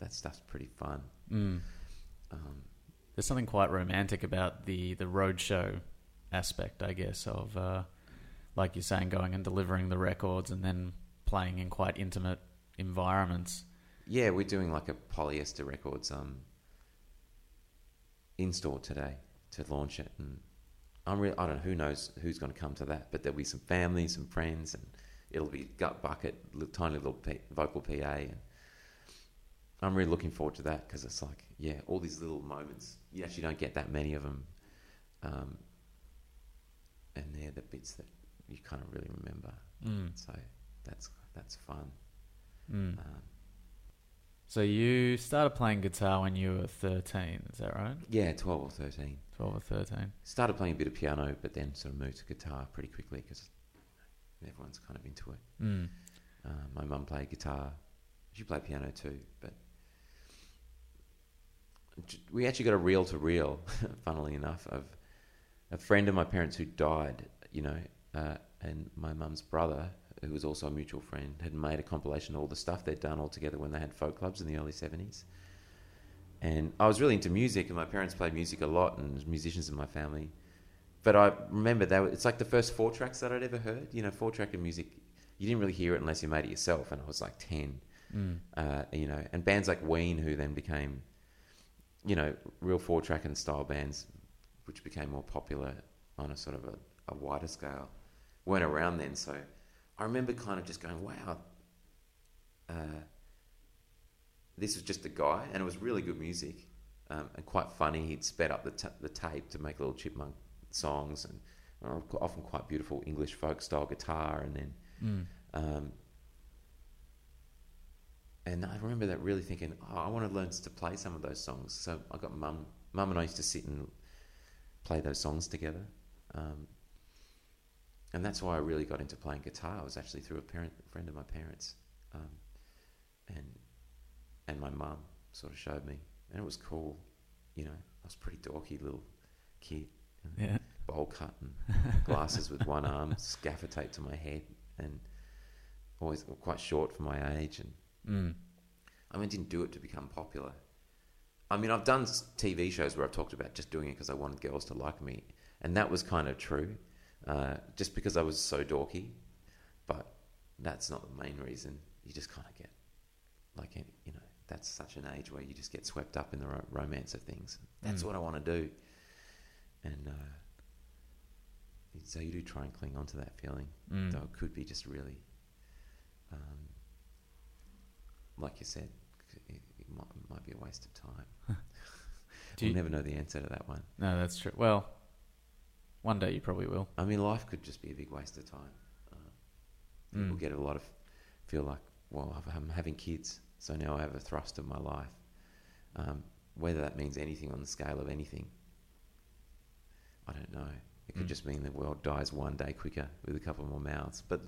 Speaker 2: That stuff's pretty fun.
Speaker 1: Mm.
Speaker 2: Um,
Speaker 1: there's something quite romantic about the the roadshow aspect, I guess, of uh, like you're saying, going and delivering the records and then playing in quite intimate environments.
Speaker 2: Yeah, we're doing like a polyester records um, in store today to launch it, and I'm real. I don't know who knows who's going to come to that, but there'll be some family, some friends, and it'll be gut bucket, little, tiny little P, vocal PA, and I'm really looking forward to that because it's like, yeah, all these little moments. You actually don't get that many of them, um, and they're the bits that you kind of really remember.
Speaker 1: Mm.
Speaker 2: So that's that's fun.
Speaker 1: Mm.
Speaker 2: Um,
Speaker 1: So you started playing guitar when you were 13, is that right?
Speaker 2: yeah, twelve or thirteen.
Speaker 1: 12 or 13.
Speaker 2: Started playing a bit of piano, but then sort of moved to guitar pretty quickly because everyone's kind of into it.
Speaker 1: Mm.
Speaker 2: Uh, my mum played guitar. She played piano too, but we actually got a reel to reel, funnily enough, of a friend of my parents who died, you know, uh, and my mum's brother, who was also a mutual friend, had made a compilation of all the stuff they'd done all together when they had folk clubs in the early 70s. And I was really into music, and my parents played music a lot, and musicians in my family. But I remember that it's like the first four tracks that I'd ever heard. You know, four track of music, you didn't really hear it unless you made it yourself, and I was like 10
Speaker 1: Mm.
Speaker 2: uh, you know, and bands like Ween, who then became, you know, real four track and style bands, which became more popular on a sort of a, a wider scale, weren't around then. So I remember kind of just going, wow, uh, this was just a guy, and it was really good music um, and quite funny. He'd sped up the, t- the tape to make little chipmunk songs and often quite beautiful English folk style guitar, and then.
Speaker 1: Mm.
Speaker 2: Um, and I remember that really thinking, oh, I want to learn to play some of those songs. So I got mum, mum and I used to sit and play those songs together. Um, and that's why I really got into playing guitar. It was actually through a parent, friend of my parents, um, and and my mum sort of showed me, and it was cool. You know, I was a pretty dorky little kid,
Speaker 1: Yeah.
Speaker 2: bowl cut and glasses with one arm, scaffer tape to my head, and always quite short for my age. And
Speaker 1: Mm.
Speaker 2: I mean, I didn't do it to become popular. I mean, I've done TV shows where I've talked about just doing it because I wanted girls to like me, and that was kind of true, uh, just because I was so dorky. But that's not the main reason. You just kind of get, like, you know, that's such an age where you just get swept up in the ro- romance of things. That's
Speaker 1: Mm.
Speaker 2: what I want to do, and uh, so you do try and cling on to that feeling,
Speaker 1: Mm.
Speaker 2: though it could be just really, um, like you said, it, it might, it might be a waste of time. We'll
Speaker 1: you-
Speaker 2: never know the answer to that one.
Speaker 1: No, that's true. Well, one day you probably will.
Speaker 2: I mean, life could just be a big waste of time. Uh, people
Speaker 1: Mm.
Speaker 2: get a lot of feel like, well, I'm having kids, so now I have a thrust of my life. Um, whether that means anything on the scale of anything, I don't know. It could
Speaker 1: Mm.
Speaker 2: just mean the world dies one day quicker with a couple more mouths. But,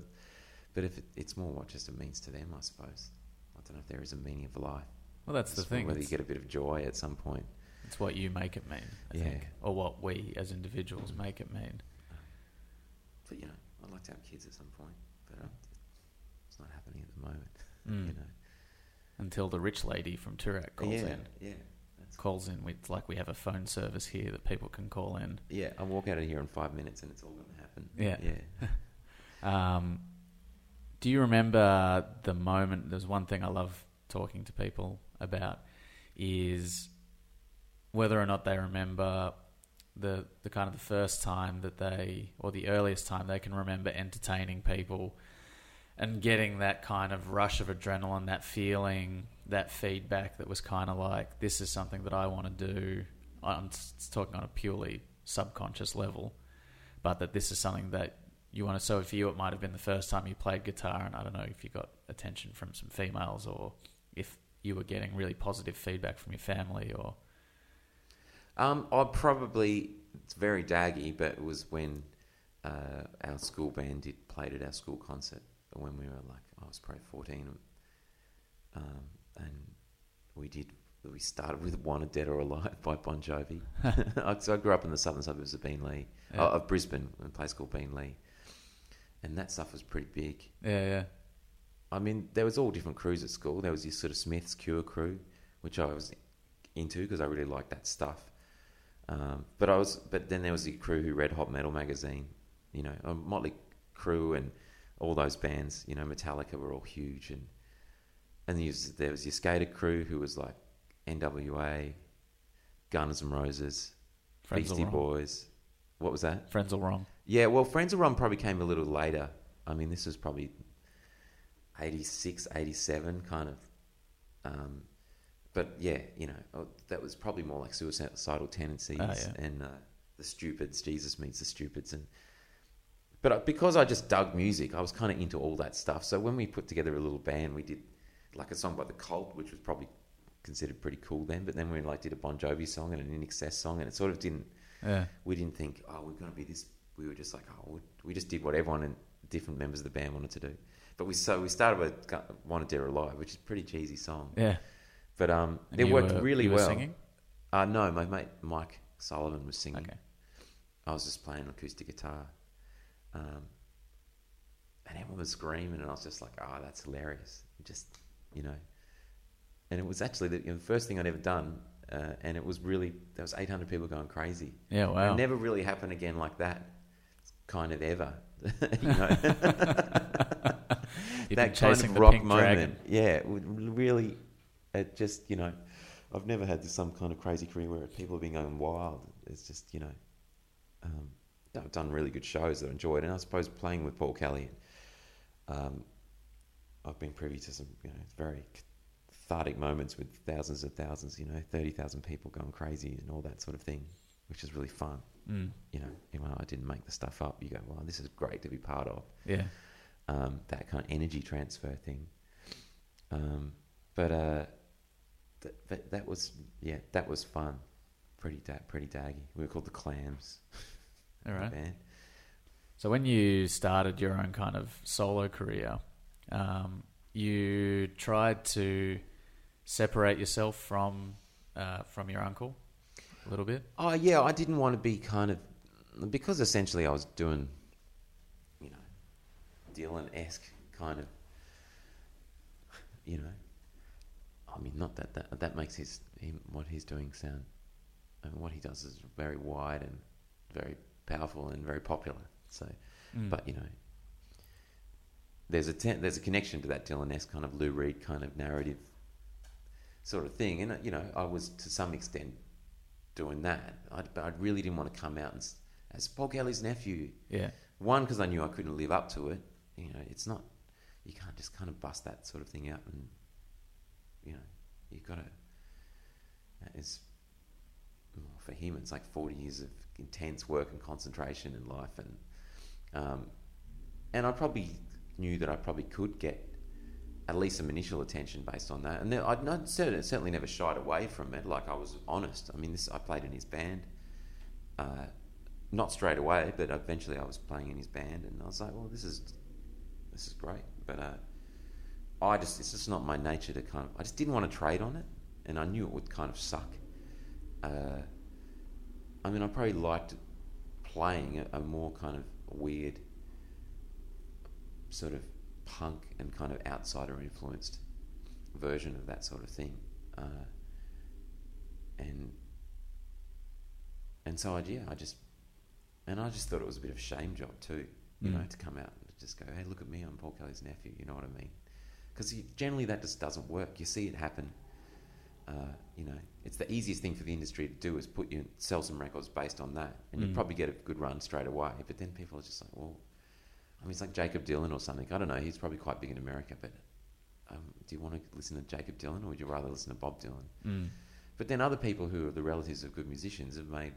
Speaker 2: but if it, it's more what just it means to them, I suppose. Don't know if there is a meaning of life.
Speaker 1: Well, that's the thing.
Speaker 2: Whether you get a bit of joy at some point.
Speaker 1: it's what you make it mean, I
Speaker 2: Yeah.
Speaker 1: think, or what we as individuals make it mean.
Speaker 2: But you know, I'd like to have kids at some point, but um, it's not happening at the moment.
Speaker 1: Mm.
Speaker 2: You know.
Speaker 1: Until the rich lady from Toorak calls
Speaker 2: yeah,
Speaker 1: in.
Speaker 2: yeah, that's
Speaker 1: Calls in. We, it's like we have a phone service here that people can call in.
Speaker 2: yeah. I'll walk out of here in five minutes, and it's all going to happen.
Speaker 1: Yeah.
Speaker 2: yeah.
Speaker 1: Um, do you remember the moment? There's one thing I love talking to people about is whether or not they remember the the kind of the first time that they or the earliest time they can remember entertaining people and getting that kind of rush of adrenaline, that feeling, that feedback that was kind of like this is something that I want to do. I'm talking on a purely subconscious level, but that this is something that you want to. So for you, it might have been the first time you played guitar, and I don't know if you got attention from some females or if you were getting really positive feedback from your family or.
Speaker 2: Um, I probably it's very daggy, but it was when uh, our school band did played at our school concert when we were like I was probably fourteen, um, and we did. We started with "Wanted Dead or Alive" by Bon Jovi. so I grew up in the southern suburbs of Beenleigh,
Speaker 1: Yeah.
Speaker 2: oh, of Brisbane, in a place called Beenleigh, and that stuff was pretty big.
Speaker 1: Yeah, yeah.
Speaker 2: I mean, there was all different crews at school. There was this sort of Smith's Cure crew, which I was into because I really liked that stuff. Um, but I was, but then there was the crew who read Hot Metal magazine, you know, uh, Motley Crue and all those bands. You know, Metallica were all huge, and and there was, there was your skater crew who was like NWA, Guns N' Roses,
Speaker 1: Friends
Speaker 2: Beastie. Boys. What was that?
Speaker 1: Friends all wrong.
Speaker 2: Yeah, well, Friends of Ron probably came a little later. I mean, this was probably 86, 87, kind of. Um, but yeah, you know, oh, that was probably more like suicidal tendencies
Speaker 1: Oh, yeah.
Speaker 2: and uh, the stupids. Jesus meets the stupids, and but because I just dug music, I was kind of into all that stuff. So when we put together a little band, we did like a song by the Cult, which was probably considered pretty cool then. But then we like did a Bon Jovi song and an INXS song, and it sort of didn't
Speaker 1: Yeah.
Speaker 2: we didn't think, oh, we're going to be this. We were just like, oh, we- just did what everyone and different members of the band wanted to do. But we so we started with "Wanted Dead or Alive," which is a pretty cheesy song,
Speaker 1: Yeah.
Speaker 2: but um,
Speaker 1: And
Speaker 2: it worked
Speaker 1: were-
Speaker 2: really
Speaker 1: you were
Speaker 2: well.
Speaker 1: singing?
Speaker 2: Uh, no, my mate Mike Sullivan was singing.
Speaker 1: Okay.
Speaker 2: I was just playing acoustic guitar, um, and everyone was screaming, and I was just like, oh, that's hilarious. Just you know, and it was actually the, you know, the first thing I'd ever done, uh, and it was really there was 800 people going crazy.
Speaker 1: Yeah. Wow.
Speaker 2: It never really happened again like that, kind of ever. you know, that kind
Speaker 1: chasing
Speaker 2: of rock moment.
Speaker 1: dragon.
Speaker 2: Yeah, really, it just you know, I've never had some kind of crazy career where people have been going wild. It's just you know, um, I've done really good shows that I enjoyed, and I suppose playing with Paul Kelly, um, I've been privy to some you know very cathartic moments with thousands and thousands, you know, thirty thousand people going crazy and all that sort of thing, which is really fun
Speaker 1: Mm.
Speaker 2: you know, even though I didn't make the stuff up, you go, wow, this is great to be part of.
Speaker 1: Yeah.
Speaker 2: Um, that kind of energy transfer thing. Um, but uh, th- that, that was, yeah, that was fun. Pretty da- pretty daggy. We were called the Clams.
Speaker 1: All right.
Speaker 2: band.
Speaker 1: So when you started your own kind of solo career, um, you tried to separate yourself from uh, from your uncle a little bit.
Speaker 2: Oh yeah, I didn't want to be kind of because essentially I was doing, you know, Dylan esque kind of, you know. I mean, not that that that makes his him, what he's doing sound. I mean, what he does is very wide and very powerful and very popular. So,
Speaker 1: Mm.
Speaker 2: but you know, there's a ten, there's a connection to that Dylan esque kind of Lou Reed kind of narrative sort of thing, and you know, I was to some extent doing that. I, but I really didn't want to come out and, as Paul Kelly's nephew.
Speaker 1: Yeah.
Speaker 2: One, because I knew I couldn't live up to it. You know, it's not, you can't just kind of bust that sort of thing out and, you know, you've got to, it's, well, for him, it's like 40 years of intense work and concentration in life. And, um, and I probably knew that I probably could get at least some initial attention based on that. And then I'd certainly, certainly never shied away from it. Like I was honest. I mean, this I played in his band, uh, not straight away, but eventually I was playing in his band, and I was like, well, this is this is great. But uh, I just it's just not my nature to kind of. I just didn't want to trade on it, and I knew it would kind of suck. Uh, I mean, I probably liked playing a, a more kind of weird, sort of punk and kind of outsider influenced version of that sort of thing. Uh, and and so I yeah I just and I just thought it was a bit of a shame job too, you know,
Speaker 1: Mm.
Speaker 2: to come out and just go, hey, look at me, I'm Paul Kelly's nephew. You know what I mean? Because generally that just doesn't work. You see it happen. Uh, you know, it's the easiest thing for the industry to do is put you sell some records based on that, and you
Speaker 1: Mm.
Speaker 2: probably get a good run straight away. But then people are just like, well, I mean, it's like Jakob Dylan or something. I don't know. He's probably quite big in America, but um, do you want to listen to Jakob Dylan or would you rather listen to Bob Dylan?
Speaker 1: Mm.
Speaker 2: But then other people who are the relatives of good musicians have made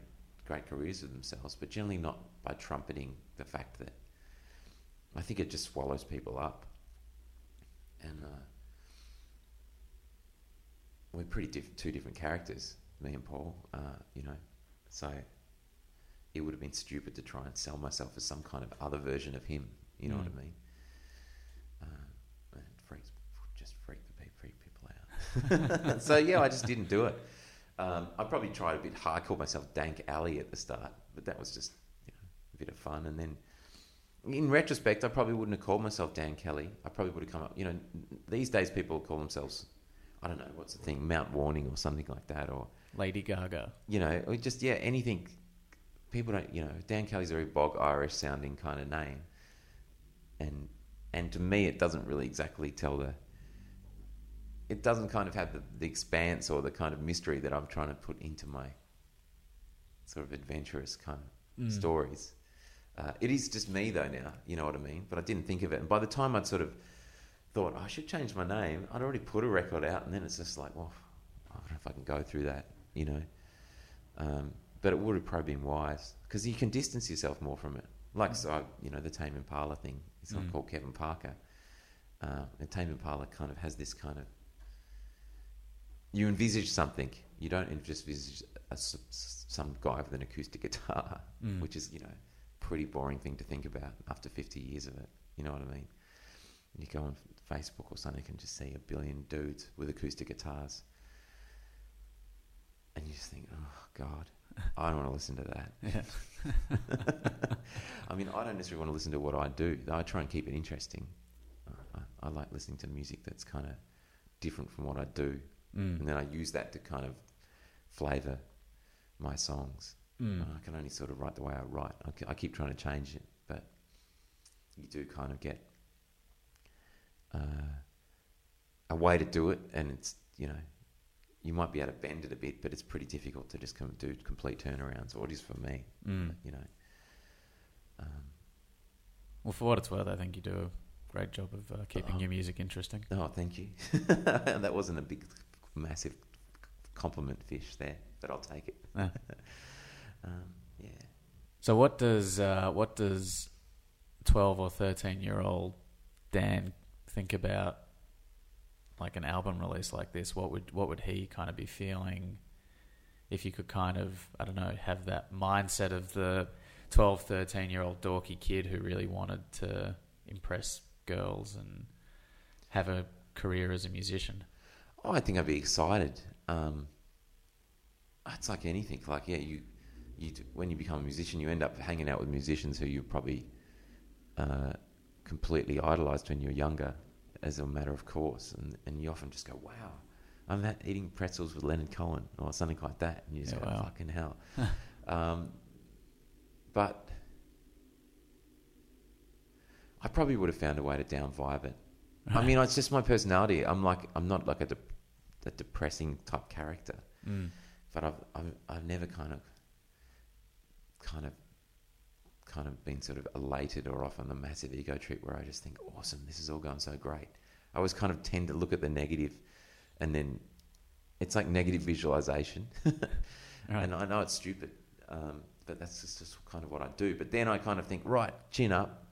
Speaker 2: great careers of themselves, but generally not by trumpeting the fact that I think it just swallows people up. And uh, we're pretty diff- two different characters, me and Paul, uh, you know. So it would have been stupid to try and sell myself as some kind of other version of him, you know
Speaker 1: Mm.
Speaker 2: what I mean? Uh, and it freaks, just freak the freak people out. so yeah, I just didn't do it. Um, I probably tried a bit hard, called myself Dank Alley at the start, but that was just you know a bit of fun. And then, in retrospect, I probably wouldn't have called myself Dan Kelly. I probably would have come up. You know, these days people call themselves, I don't know what's the thing, Mount Warning or something like that, or
Speaker 1: Lady Gaga.
Speaker 2: you know, or just yeah, anything. People don't, you know, Dan Kelly's a very bog Irish sounding kind of name, and and to me, it doesn't really exactly tell the. It doesn't kind of have the, the expanse or the kind of mystery that I'm trying to put into my sort of adventurous kind of
Speaker 1: Mm.
Speaker 2: stories. Uh, it is just me though now, you know what I mean. But I didn't think of it, and by the time I'd sort of thought "Oh, I should change my name, I'd already put a record out, and then it's just like, well, I don't know if I can go through that, you know. Um, but it would have probably been wise because you can distance yourself more from it. Like, so you know, the Tame Impala thing. It's not
Speaker 1: Mm.
Speaker 2: called Kevin Parker. Uh, and Tame Impala kind of has this kind of. You envisage something. You don't just envisage a some guy with an acoustic guitar,
Speaker 1: Mm.
Speaker 2: which is, you know, pretty boring thing to think about after 50 years of it. You know what I mean? You go on Facebook or something and just see a billion dudes with acoustic guitars. And you just think, oh, God, I don't want to listen to that.
Speaker 1: Yeah.
Speaker 2: I mean, I don't necessarily want to listen to what I do. I try and keep it interesting. I, I, like listening to music that's kind of different from what I do.
Speaker 1: Mm.
Speaker 2: And then I use that to kind of flavour my songs.
Speaker 1: Mm.
Speaker 2: I can only sort of write the way I write. I, I keep trying to change it, but you do kind of get uh, a way to do it, and it's you know you might be able to bend it a bit, but it's pretty difficult to just do complete turnarounds. Or it is for me,
Speaker 1: Mm.
Speaker 2: you know. Um,
Speaker 1: Well, for what it's worth, I think you do a great job of uh, keeping
Speaker 2: Oh.
Speaker 1: your music interesting.
Speaker 2: oh, thank you. that wasn't a big, massive compliment fish there, but I'll take it.
Speaker 1: Yeah.
Speaker 2: Um, yeah.
Speaker 1: So what does uh, what does twelve or thirteen year old Dan think about like an album release like this? What would what would he kind of be feeling if you could kind of I don't know have that mindset of the 12, 13 year old dorky kid who really wanted to impress girls and have a career as a musician?
Speaker 2: Oh, I think I'd be excited. Um, it's like anything. Like, yeah, you, you when you become a musician, you end up hanging out with musicians who you probably uh, completely idolized when you were younger, as a matter of course, and and you often just go, "Wow, I'm at eating pretzels with Leonard Cohen" or something like that, and you just
Speaker 1: Yeah,
Speaker 2: go,
Speaker 1: wow.
Speaker 2: "Fucking hell." um, but I probably would have found a way to down vibe it. I mean, it's just my personality. I'm like, I'm not like a, de- a depressing type character,
Speaker 1: Mm.
Speaker 2: but I've, I've, I've never kind of, kind of, kind of been sort of elated or off on the massive ego trip where I just think, awesome, this is all going so great. I always kind of tend to look at the negative, and then it's like negative visualization.
Speaker 1: Right.
Speaker 2: And I know it's stupid, um, but that's just, just kind of what I do. But then I kind of think, right, chin up,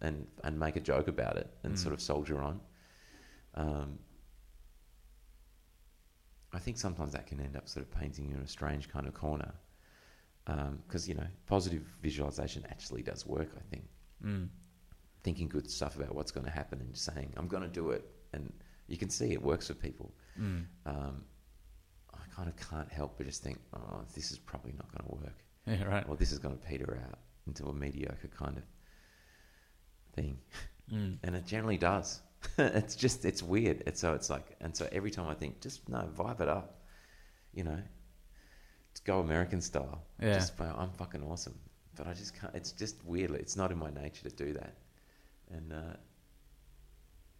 Speaker 2: and and make a joke about it, and
Speaker 1: Mm.
Speaker 2: sort of soldier on. Um, I think sometimes that can end up sort of painting you in a strange kind of corner, because you know positive visualization actually does work. I think
Speaker 1: Mm.
Speaker 2: thinking good stuff about what's going to happen and saying I'm going to do it, and you can see it works for people.
Speaker 1: Mm.
Speaker 2: Um, I kind of can't help but just think, oh, this is probably not going to work
Speaker 1: Yeah, right.
Speaker 2: or this is going to peter out into a mediocre kind of thing,
Speaker 1: Mm.
Speaker 2: and it generally does. it's just it's weird. It's so it's like, and so every time I think, just no, vibe it up, you know, go American style.
Speaker 1: Yeah.
Speaker 2: Just I'm fucking awesome, but I just can't. It's just weird. It's not in my nature to do that, and uh,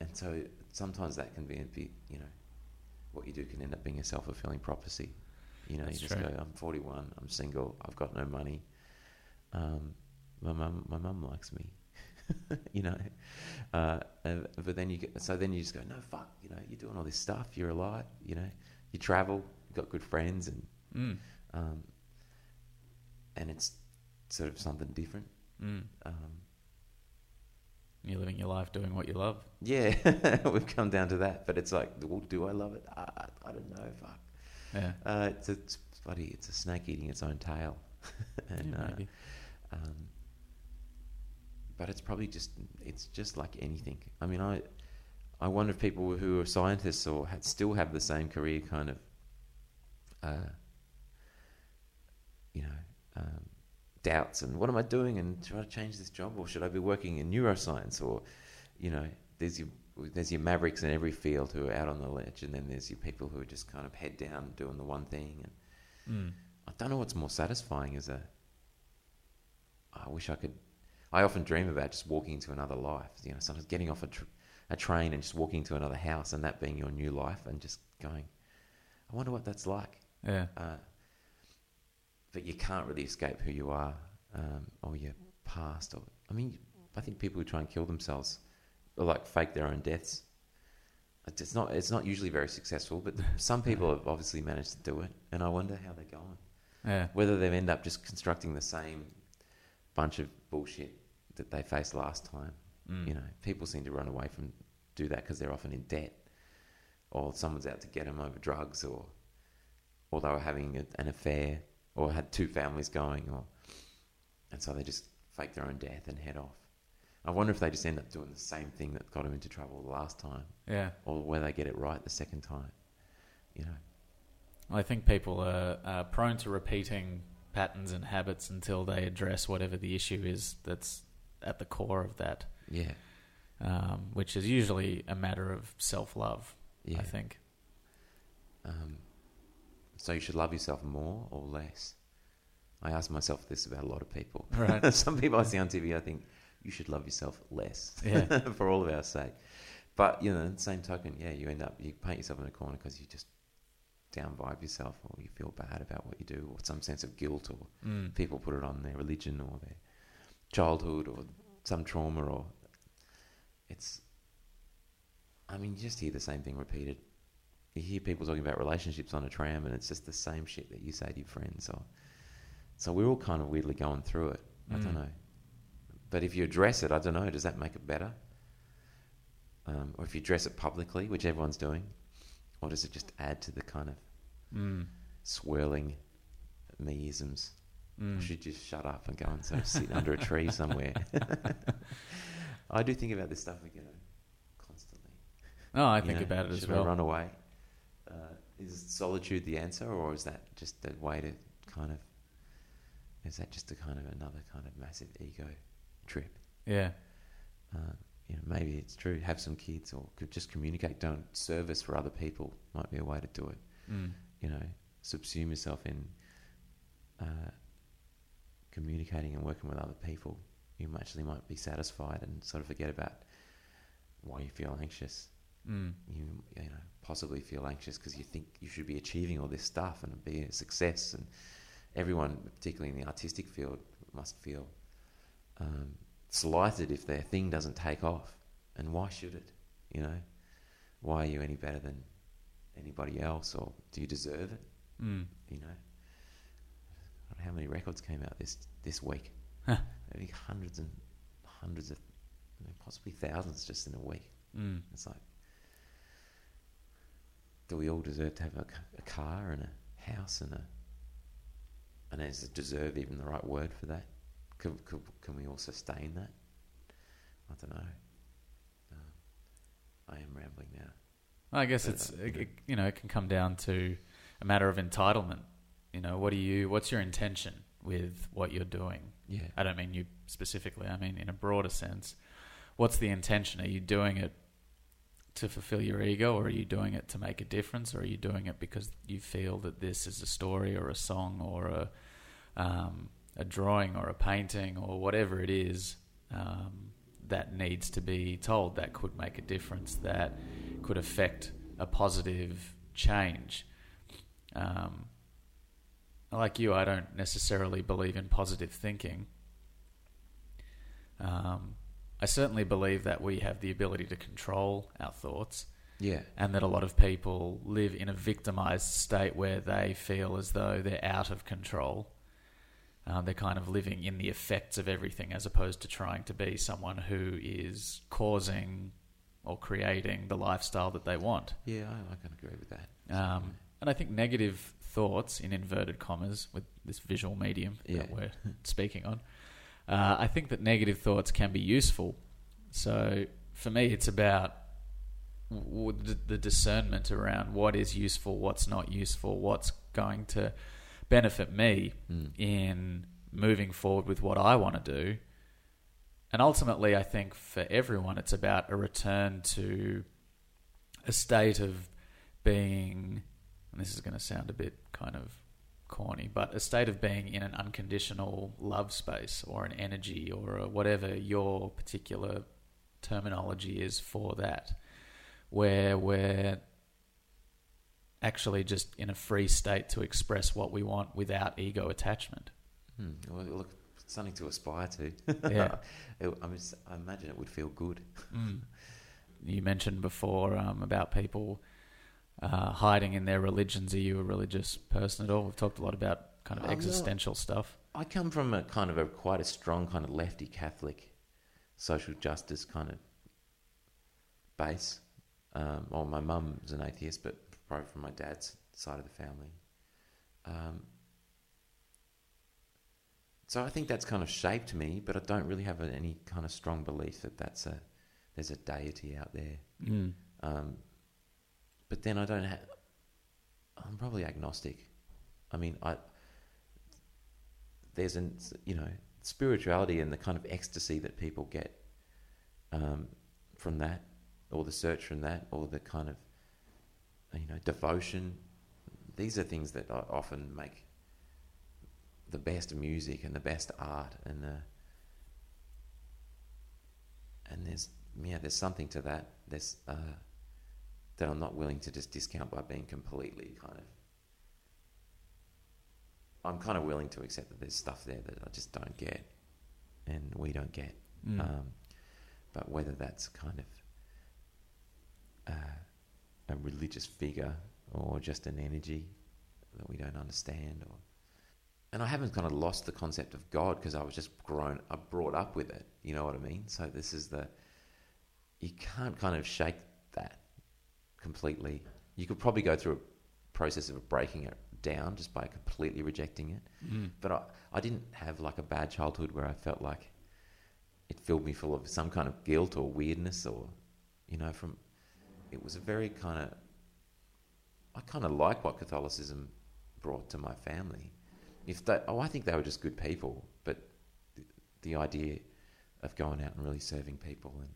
Speaker 2: and so sometimes that can be a bit, you know, what you do can end up being a self fulfilling prophecy. You know,
Speaker 1: That's
Speaker 2: you just
Speaker 1: true.
Speaker 2: go, I'm 41, I'm single, I've got no money. Um, my mum, my mum likes me. you know, uh, and, but then you get so then you just go, no fuck, you know, you're doing all this stuff, you're alive, you know, you travel, you've got good friends, and
Speaker 1: Mm.
Speaker 2: Um, and it's sort of something different.
Speaker 1: Mm.
Speaker 2: Um,
Speaker 1: You're living your life doing what you love.
Speaker 2: yeah, we've come down to that, but it's like, well, do I love it? I, I, don't know. Fuck.
Speaker 1: Yeah.
Speaker 2: Uh, it's a it's bloody, it's a snake eating its own tail, and
Speaker 1: yeah
Speaker 2: uh,
Speaker 1: maybe.
Speaker 2: um, but it's probably just it's just like anything. I mean, I I wonder if people who are scientists or had, still have the same career kind of, uh, you know, um, doubts and what am I doing and try to change this job or should I be working in neuroscience or, you know, there's your there's your mavericks in every field who are out on the ledge and then there's your people who are just kind of head down doing the one thing and
Speaker 1: Mm.
Speaker 2: I don't know what's more satisfying as a. I wish I could. I often dream about just walking into another life. You know, sometimes getting off a, tr- a train and just walking to another house, and that being your new life, and just going. I wonder what that's like.
Speaker 1: Yeah.
Speaker 2: Uh, but you can't really escape who you are um, or your past. Or I mean, I think people who try and kill themselves or like fake their own deaths. It's not. It's not usually very successful, but some people have obviously managed to do it, and I wonder how they're going.
Speaker 1: Yeah.
Speaker 2: Whether they end up just constructing the same bunch of bullshit that they faced last time.
Speaker 1: Mm.
Speaker 2: You know, people seem to run away from do that because they're often in debt, or someone's out to get them over drugs, or or they were having a, an affair, or had two families going, or and so they just fake their own death and head off. I wonder if they just end up doing the same thing that got them into trouble the last time,
Speaker 1: Yeah.
Speaker 2: or where they get it right the second time. You know,
Speaker 1: I think people are, are prone to repeating patterns and habits until they address whatever the issue is that's at the core of that,
Speaker 2: yeah,
Speaker 1: um, which is usually a matter of self love,
Speaker 2: yeah.
Speaker 1: I think.
Speaker 2: Um, so you should love yourself more or less. I ask myself this about a lot of people.
Speaker 1: Right.
Speaker 2: Some people I see on TV, I think you should love yourself less
Speaker 1: Yeah.
Speaker 2: for all of our sake. But you know, same token, yeah, you end up you paint yourself in a corner because you just down vibe yourself, or you feel bad about what you do, or some sense of guilt, or
Speaker 1: Mm.
Speaker 2: people put it on their religion or their childhood or some trauma, or it's. I mean, you just hear the same thing repeated. You hear people talking about relationships on a tram, and it's just the same shit that you say to your friends. Or so we're all kind of weirdly going through it. I
Speaker 1: Mm.
Speaker 2: don't know, but if you address it, I don't know. Does that make it better? Um, or if you address it publicly, which everyone's doing, or does it just add to the kind of
Speaker 1: Mm.
Speaker 2: swirling meisms? I
Speaker 1: Mm.
Speaker 2: should just shut up and go and sort of sit under a tree somewhere. I do think about this stuff, you know, constantly.
Speaker 1: Oh, I
Speaker 2: You
Speaker 1: think
Speaker 2: know,
Speaker 1: about it as well.
Speaker 2: I run away? Uh, is solitude the answer, or is that just a way to kind of? Is that just a kind of another kind of massive ego trip?
Speaker 1: Yeah.
Speaker 2: Uh, you know, maybe it's true. Have some kids, or could just communicate. Don't service for other people. Might be a way to do it.
Speaker 1: Mm.
Speaker 2: You know, subsume yourself in uh, communicating and working with other people. You actually might be satisfied and sort of forget about why you feel anxious.
Speaker 1: Mm.
Speaker 2: You you know possibly feel anxious because you think you should be achieving all this stuff and be a success. And everyone, particularly in the artistic field, must feel um, slighted if their thing doesn't take off. And why should it? You know, why are you any better than anybody else, or do you deserve it?
Speaker 1: Mm.
Speaker 2: You know, I don't know how many records came out this this week?
Speaker 1: Huh.
Speaker 2: Maybe hundreds and hundreds of, I mean, possibly thousands just in a week.
Speaker 1: Mm.
Speaker 2: It's like, do we all deserve to have a car and a house and a, and is deserve even the right word for that? Could, could, can we all sustain that? I don't know. Um, I am rambling now.
Speaker 1: I guess
Speaker 2: But,
Speaker 1: it's
Speaker 2: uh,
Speaker 1: it, it- you know it can come down to a matter of entitlement. You know, what do you? What's your intention with what you're doing?
Speaker 2: Yeah.
Speaker 1: I don't mean you specifically. I mean in a broader sense. What's the intention? Are you doing it to fulfill your ego, or are you doing it to make a difference, or are you doing it because you feel that this is a story or a song or a um, a drawing or a painting or whatever it is um, that needs to be told that could make a difference, that could affect a positive change. Um, like you, I don't necessarily believe in positive thinking. Um, I certainly believe that we have the ability to control our thoughts,
Speaker 2: Yeah.
Speaker 1: and that a lot of people live in a victimized state where they feel as though they're out of control. Um, they're kind of living in the effects of everything as opposed to trying to be someone who is causing or creating the lifestyle that they want.
Speaker 2: Yeah, I, I can agree with that.
Speaker 1: Um, and I think negative thoughts, in inverted commas, with this visual medium
Speaker 2: Yeah.
Speaker 1: that we're speaking on, uh, I think that negative thoughts can be useful. So for me, it's about w- w- the- the discernment around what is useful, what's not useful, what's going to benefit me
Speaker 2: Mm.
Speaker 1: in moving forward with what I want to do. And ultimately, I think for everyone, it's about a return to a state of being, and this is going to sound a bit kind of corny, but a state of being in an unconditional love space or an energy or a whatever your particular terminology is for that, where we're actually just in a free state to express what we want without ego attachment.
Speaker 2: Hmm. Well, look, something to aspire to.
Speaker 1: Yeah.
Speaker 2: It- I, mean, I imagine it would feel good.
Speaker 1: Mm. You mentioned before um, about people uh, hiding in their religions. Are you a religious person at all? We've talked a lot about kind of
Speaker 2: I'm not.
Speaker 1: existential stuff.
Speaker 2: I come from a kind of a quite a strong kind of lefty Catholic social justice kind of base. Um, well, my mum's an atheist, but probably from my dad's side of the family. Um, so I think that's kind of shaped me, but I don't really have any kind of strong belief that that's a there's a deity out there.
Speaker 1: Mm.
Speaker 2: Um, but then I don't have. I'm probably agnostic. I mean, I there's an you know spirituality and the kind of ecstasy that people get um, from that, or the search from that, or the kind of you know devotion. These are things that o- often make the best music and the best art, and the and there's yeah, there's something to that. There's uh, that I'm not willing to just discount by being completely kind of. I'm kind of willing to accept that there's stuff there that I just don't get, and we don't get.
Speaker 1: Mm.
Speaker 2: Um, but whether that's kind of uh, a religious figure or just an energy that we don't understand, or and I haven't kind of lost the concept of God because I was just grown, I brought up with it. You know what I mean? So this is the you can't kind of shake that completely. You could probably go through a process of breaking it down just by completely rejecting it.
Speaker 1: Mm.
Speaker 2: But I, I didn't have like a bad childhood where I felt like it filled me full of some kind of guilt or weirdness or, you know, from, it was a very kind of, I kind of like what Catholicism brought to my family. If they, oh, I think they were just good people, but the, the idea of going out and really serving people and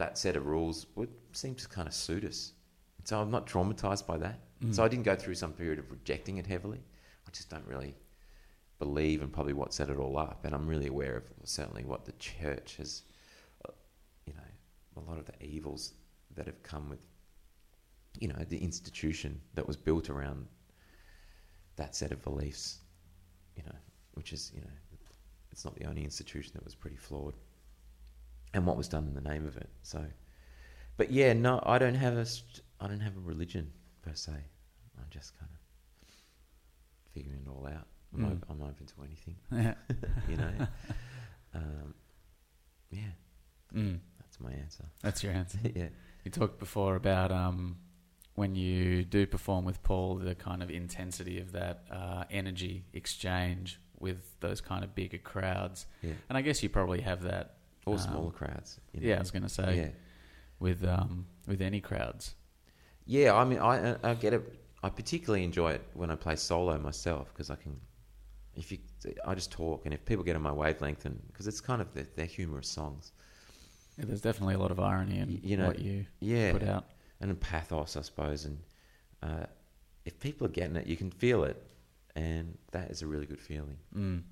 Speaker 2: that set of rules would seem to kind of suit us. So I'm not traumatized by that.
Speaker 1: Mm.
Speaker 2: So I didn't go through some period of rejecting it heavily. I just don't really believe in probably what set it all up, and I'm really aware of certainly what the church has, uh, you know, a lot of the evils that have come with, you know, the institution that was built around that set of beliefs, you know, which is, you know, it's not the only institution that was pretty flawed, and what was done in the name of it. So, but yeah, no, I don't have a, I don't have a religion per se. I'm just kind of figuring it all out. I'm,
Speaker 1: Mm.
Speaker 2: op- I'm open to anything,
Speaker 1: Yeah.
Speaker 2: you know. um, yeah,
Speaker 1: Mm.
Speaker 2: that's my answer.
Speaker 1: That's your answer.
Speaker 2: yeah.
Speaker 1: You talked before about um, when you do perform with Paul, the kind of intensity of that uh, energy exchange with those kind of bigger crowds.
Speaker 2: Yeah.
Speaker 1: And I guess you probably have that.
Speaker 2: Or
Speaker 1: um,
Speaker 2: smaller crowds. You know.
Speaker 1: Yeah, I was going to say
Speaker 2: Yeah.
Speaker 1: with um, with any crowds.
Speaker 2: Yeah, I mean, I I get it. I particularly enjoy it when I play solo myself because I can, if you, I just talk, and if people get on my wavelength, and because it's kind of they're, they're humorous songs,
Speaker 1: Yeah, there's definitely a lot of irony in
Speaker 2: Y- you know,
Speaker 1: what you
Speaker 2: yeah,
Speaker 1: put out.
Speaker 2: and pathos, I suppose, and uh, if people are getting it, you can feel it, and that is a really good feeling.
Speaker 1: Mm.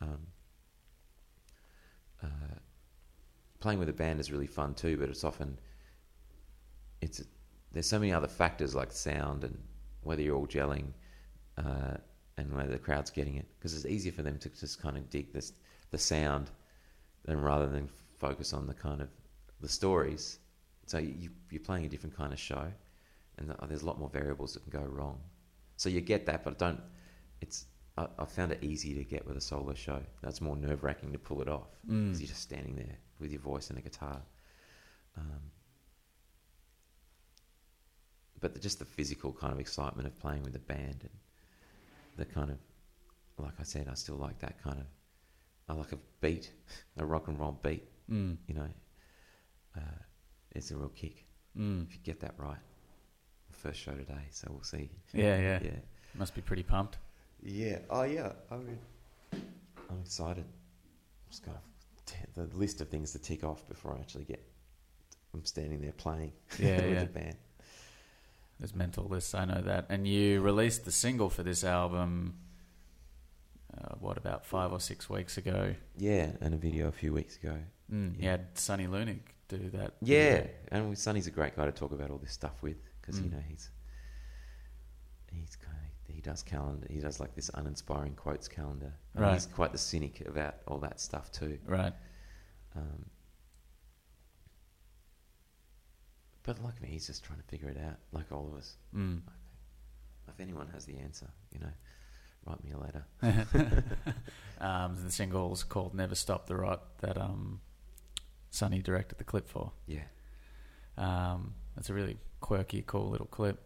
Speaker 2: Um, uh, playing with a band is really fun too, but it's often it's there's so many other factors like sound and whether you're all gelling uh, and whether the crowd's getting it because it's easier for them to just kind of dig this the sound than rather than focus on the kind of the stories. So you, you're playing a different kind of show, and there's a lot more variables that can go wrong. So you get that, but don't. It's I, I found it easy to get with a solo show. That's more nerve wracking to pull it off
Speaker 1: Mm.
Speaker 2: because you're just standing there with your voice and a guitar. Um, but the, just the physical kind of excitement of playing with the band and the kind of, like I said, I still like that kind of. I like a beat, a rock and roll beat.
Speaker 1: Mm.
Speaker 2: You know, uh, it's a real kick
Speaker 1: Mm.
Speaker 2: if you get that right. First show today, so we'll see.
Speaker 1: Yeah, yeah,
Speaker 2: yeah.
Speaker 1: Must be pretty pumped.
Speaker 2: Yeah. Oh, yeah. I mean, I'm excited. Just got t- the list of things to tick off before I actually get. I'm standing there playing
Speaker 1: Yeah,
Speaker 2: with
Speaker 1: yeah.
Speaker 2: the band.
Speaker 1: there's mental lists. I know that. And you released the single for this album. Uh, what about five or six weeks ago?
Speaker 2: Yeah, and a video a few weeks ago.
Speaker 1: Mm, You
Speaker 2: Yeah.
Speaker 1: had Sunny Leunig do that.
Speaker 2: Yeah,
Speaker 1: video.
Speaker 2: and Sunny's a great guy to talk about all this stuff with because you
Speaker 1: Mm.
Speaker 2: know he's he's kind of he does calendar. He does like this uninspiring quotes calendar. And
Speaker 1: Right.
Speaker 2: He's quite the cynic about all that stuff too.
Speaker 1: Right.
Speaker 2: Um, but like me, he's just trying to figure it out, like all of us.
Speaker 1: Mm.
Speaker 2: If anyone has the answer, you know, write me a letter.
Speaker 1: um, the single's called "Never Stop the Rot" that um, Sunny directed the clip for.
Speaker 2: Yeah,
Speaker 1: Um, it's a really quirky, cool little clip.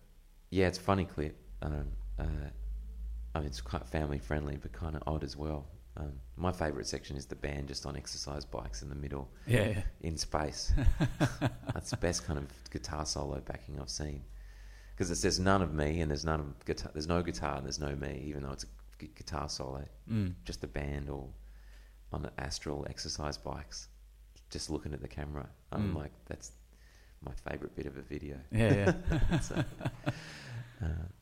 Speaker 2: yeah, it's a funny clip. Um, uh, I mean, it's quite family friendly, but kind of odd as well. Um, my favourite section is the band just on exercise bikes in the middle
Speaker 1: Yeah, yeah.
Speaker 2: in space. That's the best kind of guitar solo backing I've seen. Because there's none of me and there's none of guitar. There's no guitar and there's no me, even though it's a gu- guitar solo.
Speaker 1: Mm.
Speaker 2: Just the band all on the astral exercise bikes, just looking at the camera. I'm
Speaker 1: Mm.
Speaker 2: like, that's my favourite bit of a video.
Speaker 1: Yeah, yeah.
Speaker 2: So,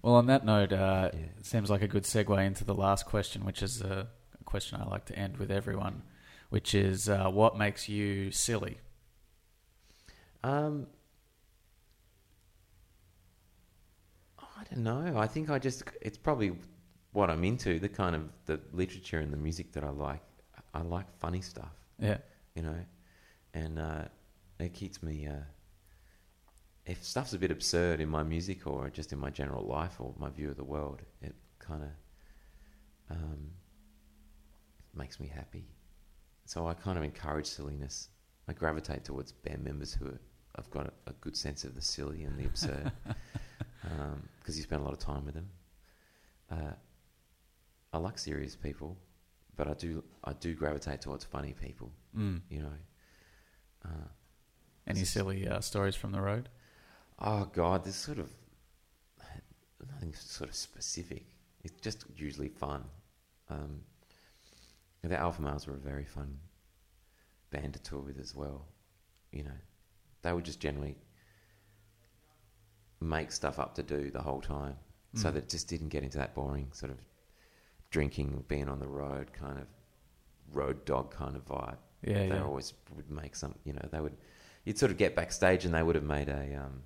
Speaker 1: Well, on that note, uh,
Speaker 2: Yeah.
Speaker 1: it seems like a good segue into the last question, which is a, a question I like to end with everyone, which is uh, what makes you silly?
Speaker 2: Um, I don't know. I think I just it's probably what I'm into. The kind of the literature and the music that I like. I like funny stuff,
Speaker 1: Yeah,
Speaker 2: you know, and uh, it keeps me. Uh, if stuff's a bit absurd in my music or just in my general life or my view of the world, it kind of um, makes me happy. So I kind of encourage silliness. I gravitate towards band members who are, have got a, a good sense of the silly and the absurd because you spend a lot of time with them. Uh, I like serious people, but I do I do gravitate towards funny people.
Speaker 1: mm.
Speaker 2: You know. Uh,
Speaker 1: any silly uh, stories from the road?
Speaker 2: Oh God, this sort of nothing sort of specific. It's just usually fun. Um, the Alpha Males were a very fun band to tour with as well. You know, they would just generally make stuff up to do the whole time, so
Speaker 1: Mm.
Speaker 2: that it just didn't get into that boring sort of drinking, being on the road kind of road dog kind of vibe
Speaker 1: Yeah,
Speaker 2: they
Speaker 1: yeah.
Speaker 2: always would make some you know they would you'd sort of get backstage and they would have made a um,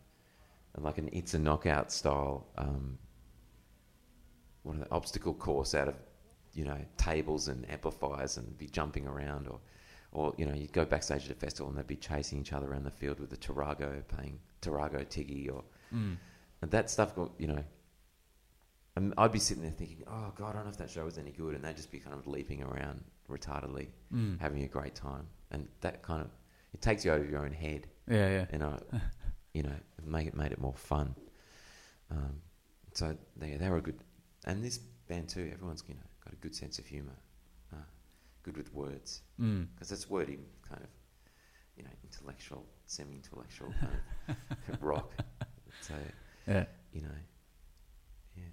Speaker 2: like an it's a knockout style um, what are the obstacle course out of you know tables and amplifiers and be jumping around or or you know you'd go backstage at a festival and they'd be chasing each other around the field with the Tarago playing Tarago Tiggy or
Speaker 1: Mm.
Speaker 2: and that stuff got you know and I'd be sitting there thinking oh god I don't know if that show was any good and they'd just be kind of leaping around retardedly
Speaker 1: Mm.
Speaker 2: having a great time, and that kind of it takes you out of your own head,
Speaker 1: Yeah, yeah.
Speaker 2: and I, you know, make it made it more fun. Um, so they they were good, and this band too. Everyone's you know got a good sense of humour, uh, good with words
Speaker 1: Mm.
Speaker 2: because it's wordy kind of, you know, intellectual, semi-intellectual kind of rock. So
Speaker 1: Yeah.
Speaker 2: you know, yeah.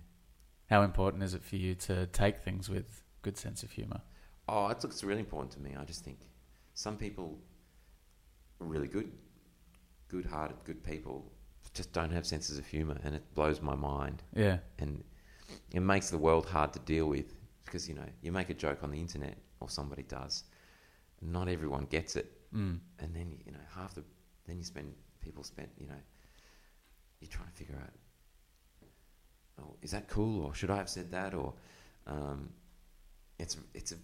Speaker 1: How important is it for you to take things with good sense of humour?
Speaker 2: Oh, it's, it's really important to me. I just think some people are really good, good-hearted, good people just don't have senses of humour, and it blows my mind.
Speaker 1: Yeah.
Speaker 2: And it makes the world hard to deal with because you know you make a joke on the internet or somebody does, not everyone gets it,
Speaker 1: Mm.
Speaker 2: and then you know half the then you spend people spend you know you're trying to figure out oh is that cool or should I have said that or um, it's it's a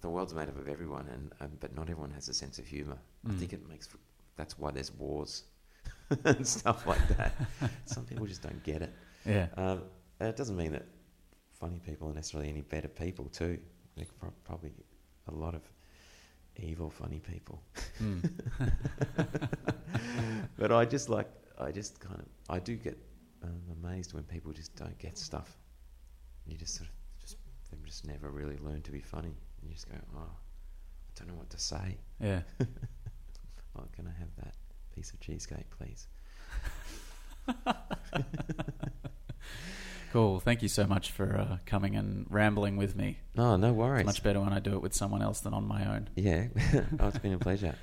Speaker 2: the world's made up of everyone and um, but not everyone has a sense of humor I
Speaker 1: Mm.
Speaker 2: think it makes for, that's why there's wars and stuff like that some people just don't get it
Speaker 1: Yeah.
Speaker 2: um, and it doesn't mean that funny people are necessarily any better people too they're pro- probably a lot of evil funny people
Speaker 1: Mm.
Speaker 2: but I just like I just kind of I do get um, amazed when people just don't get stuff. You just sort of just them just never really learn to be funny. And you just go, oh, I don't know what to say.
Speaker 1: Yeah.
Speaker 2: Oh, can I have that piece of cheesecake, please?
Speaker 1: Cool. Thank you so much for uh, coming and rambling with me.
Speaker 2: No, no worries.
Speaker 1: It's much better when I do it with someone else than on my own.
Speaker 2: yeah, oh, it's been a pleasure.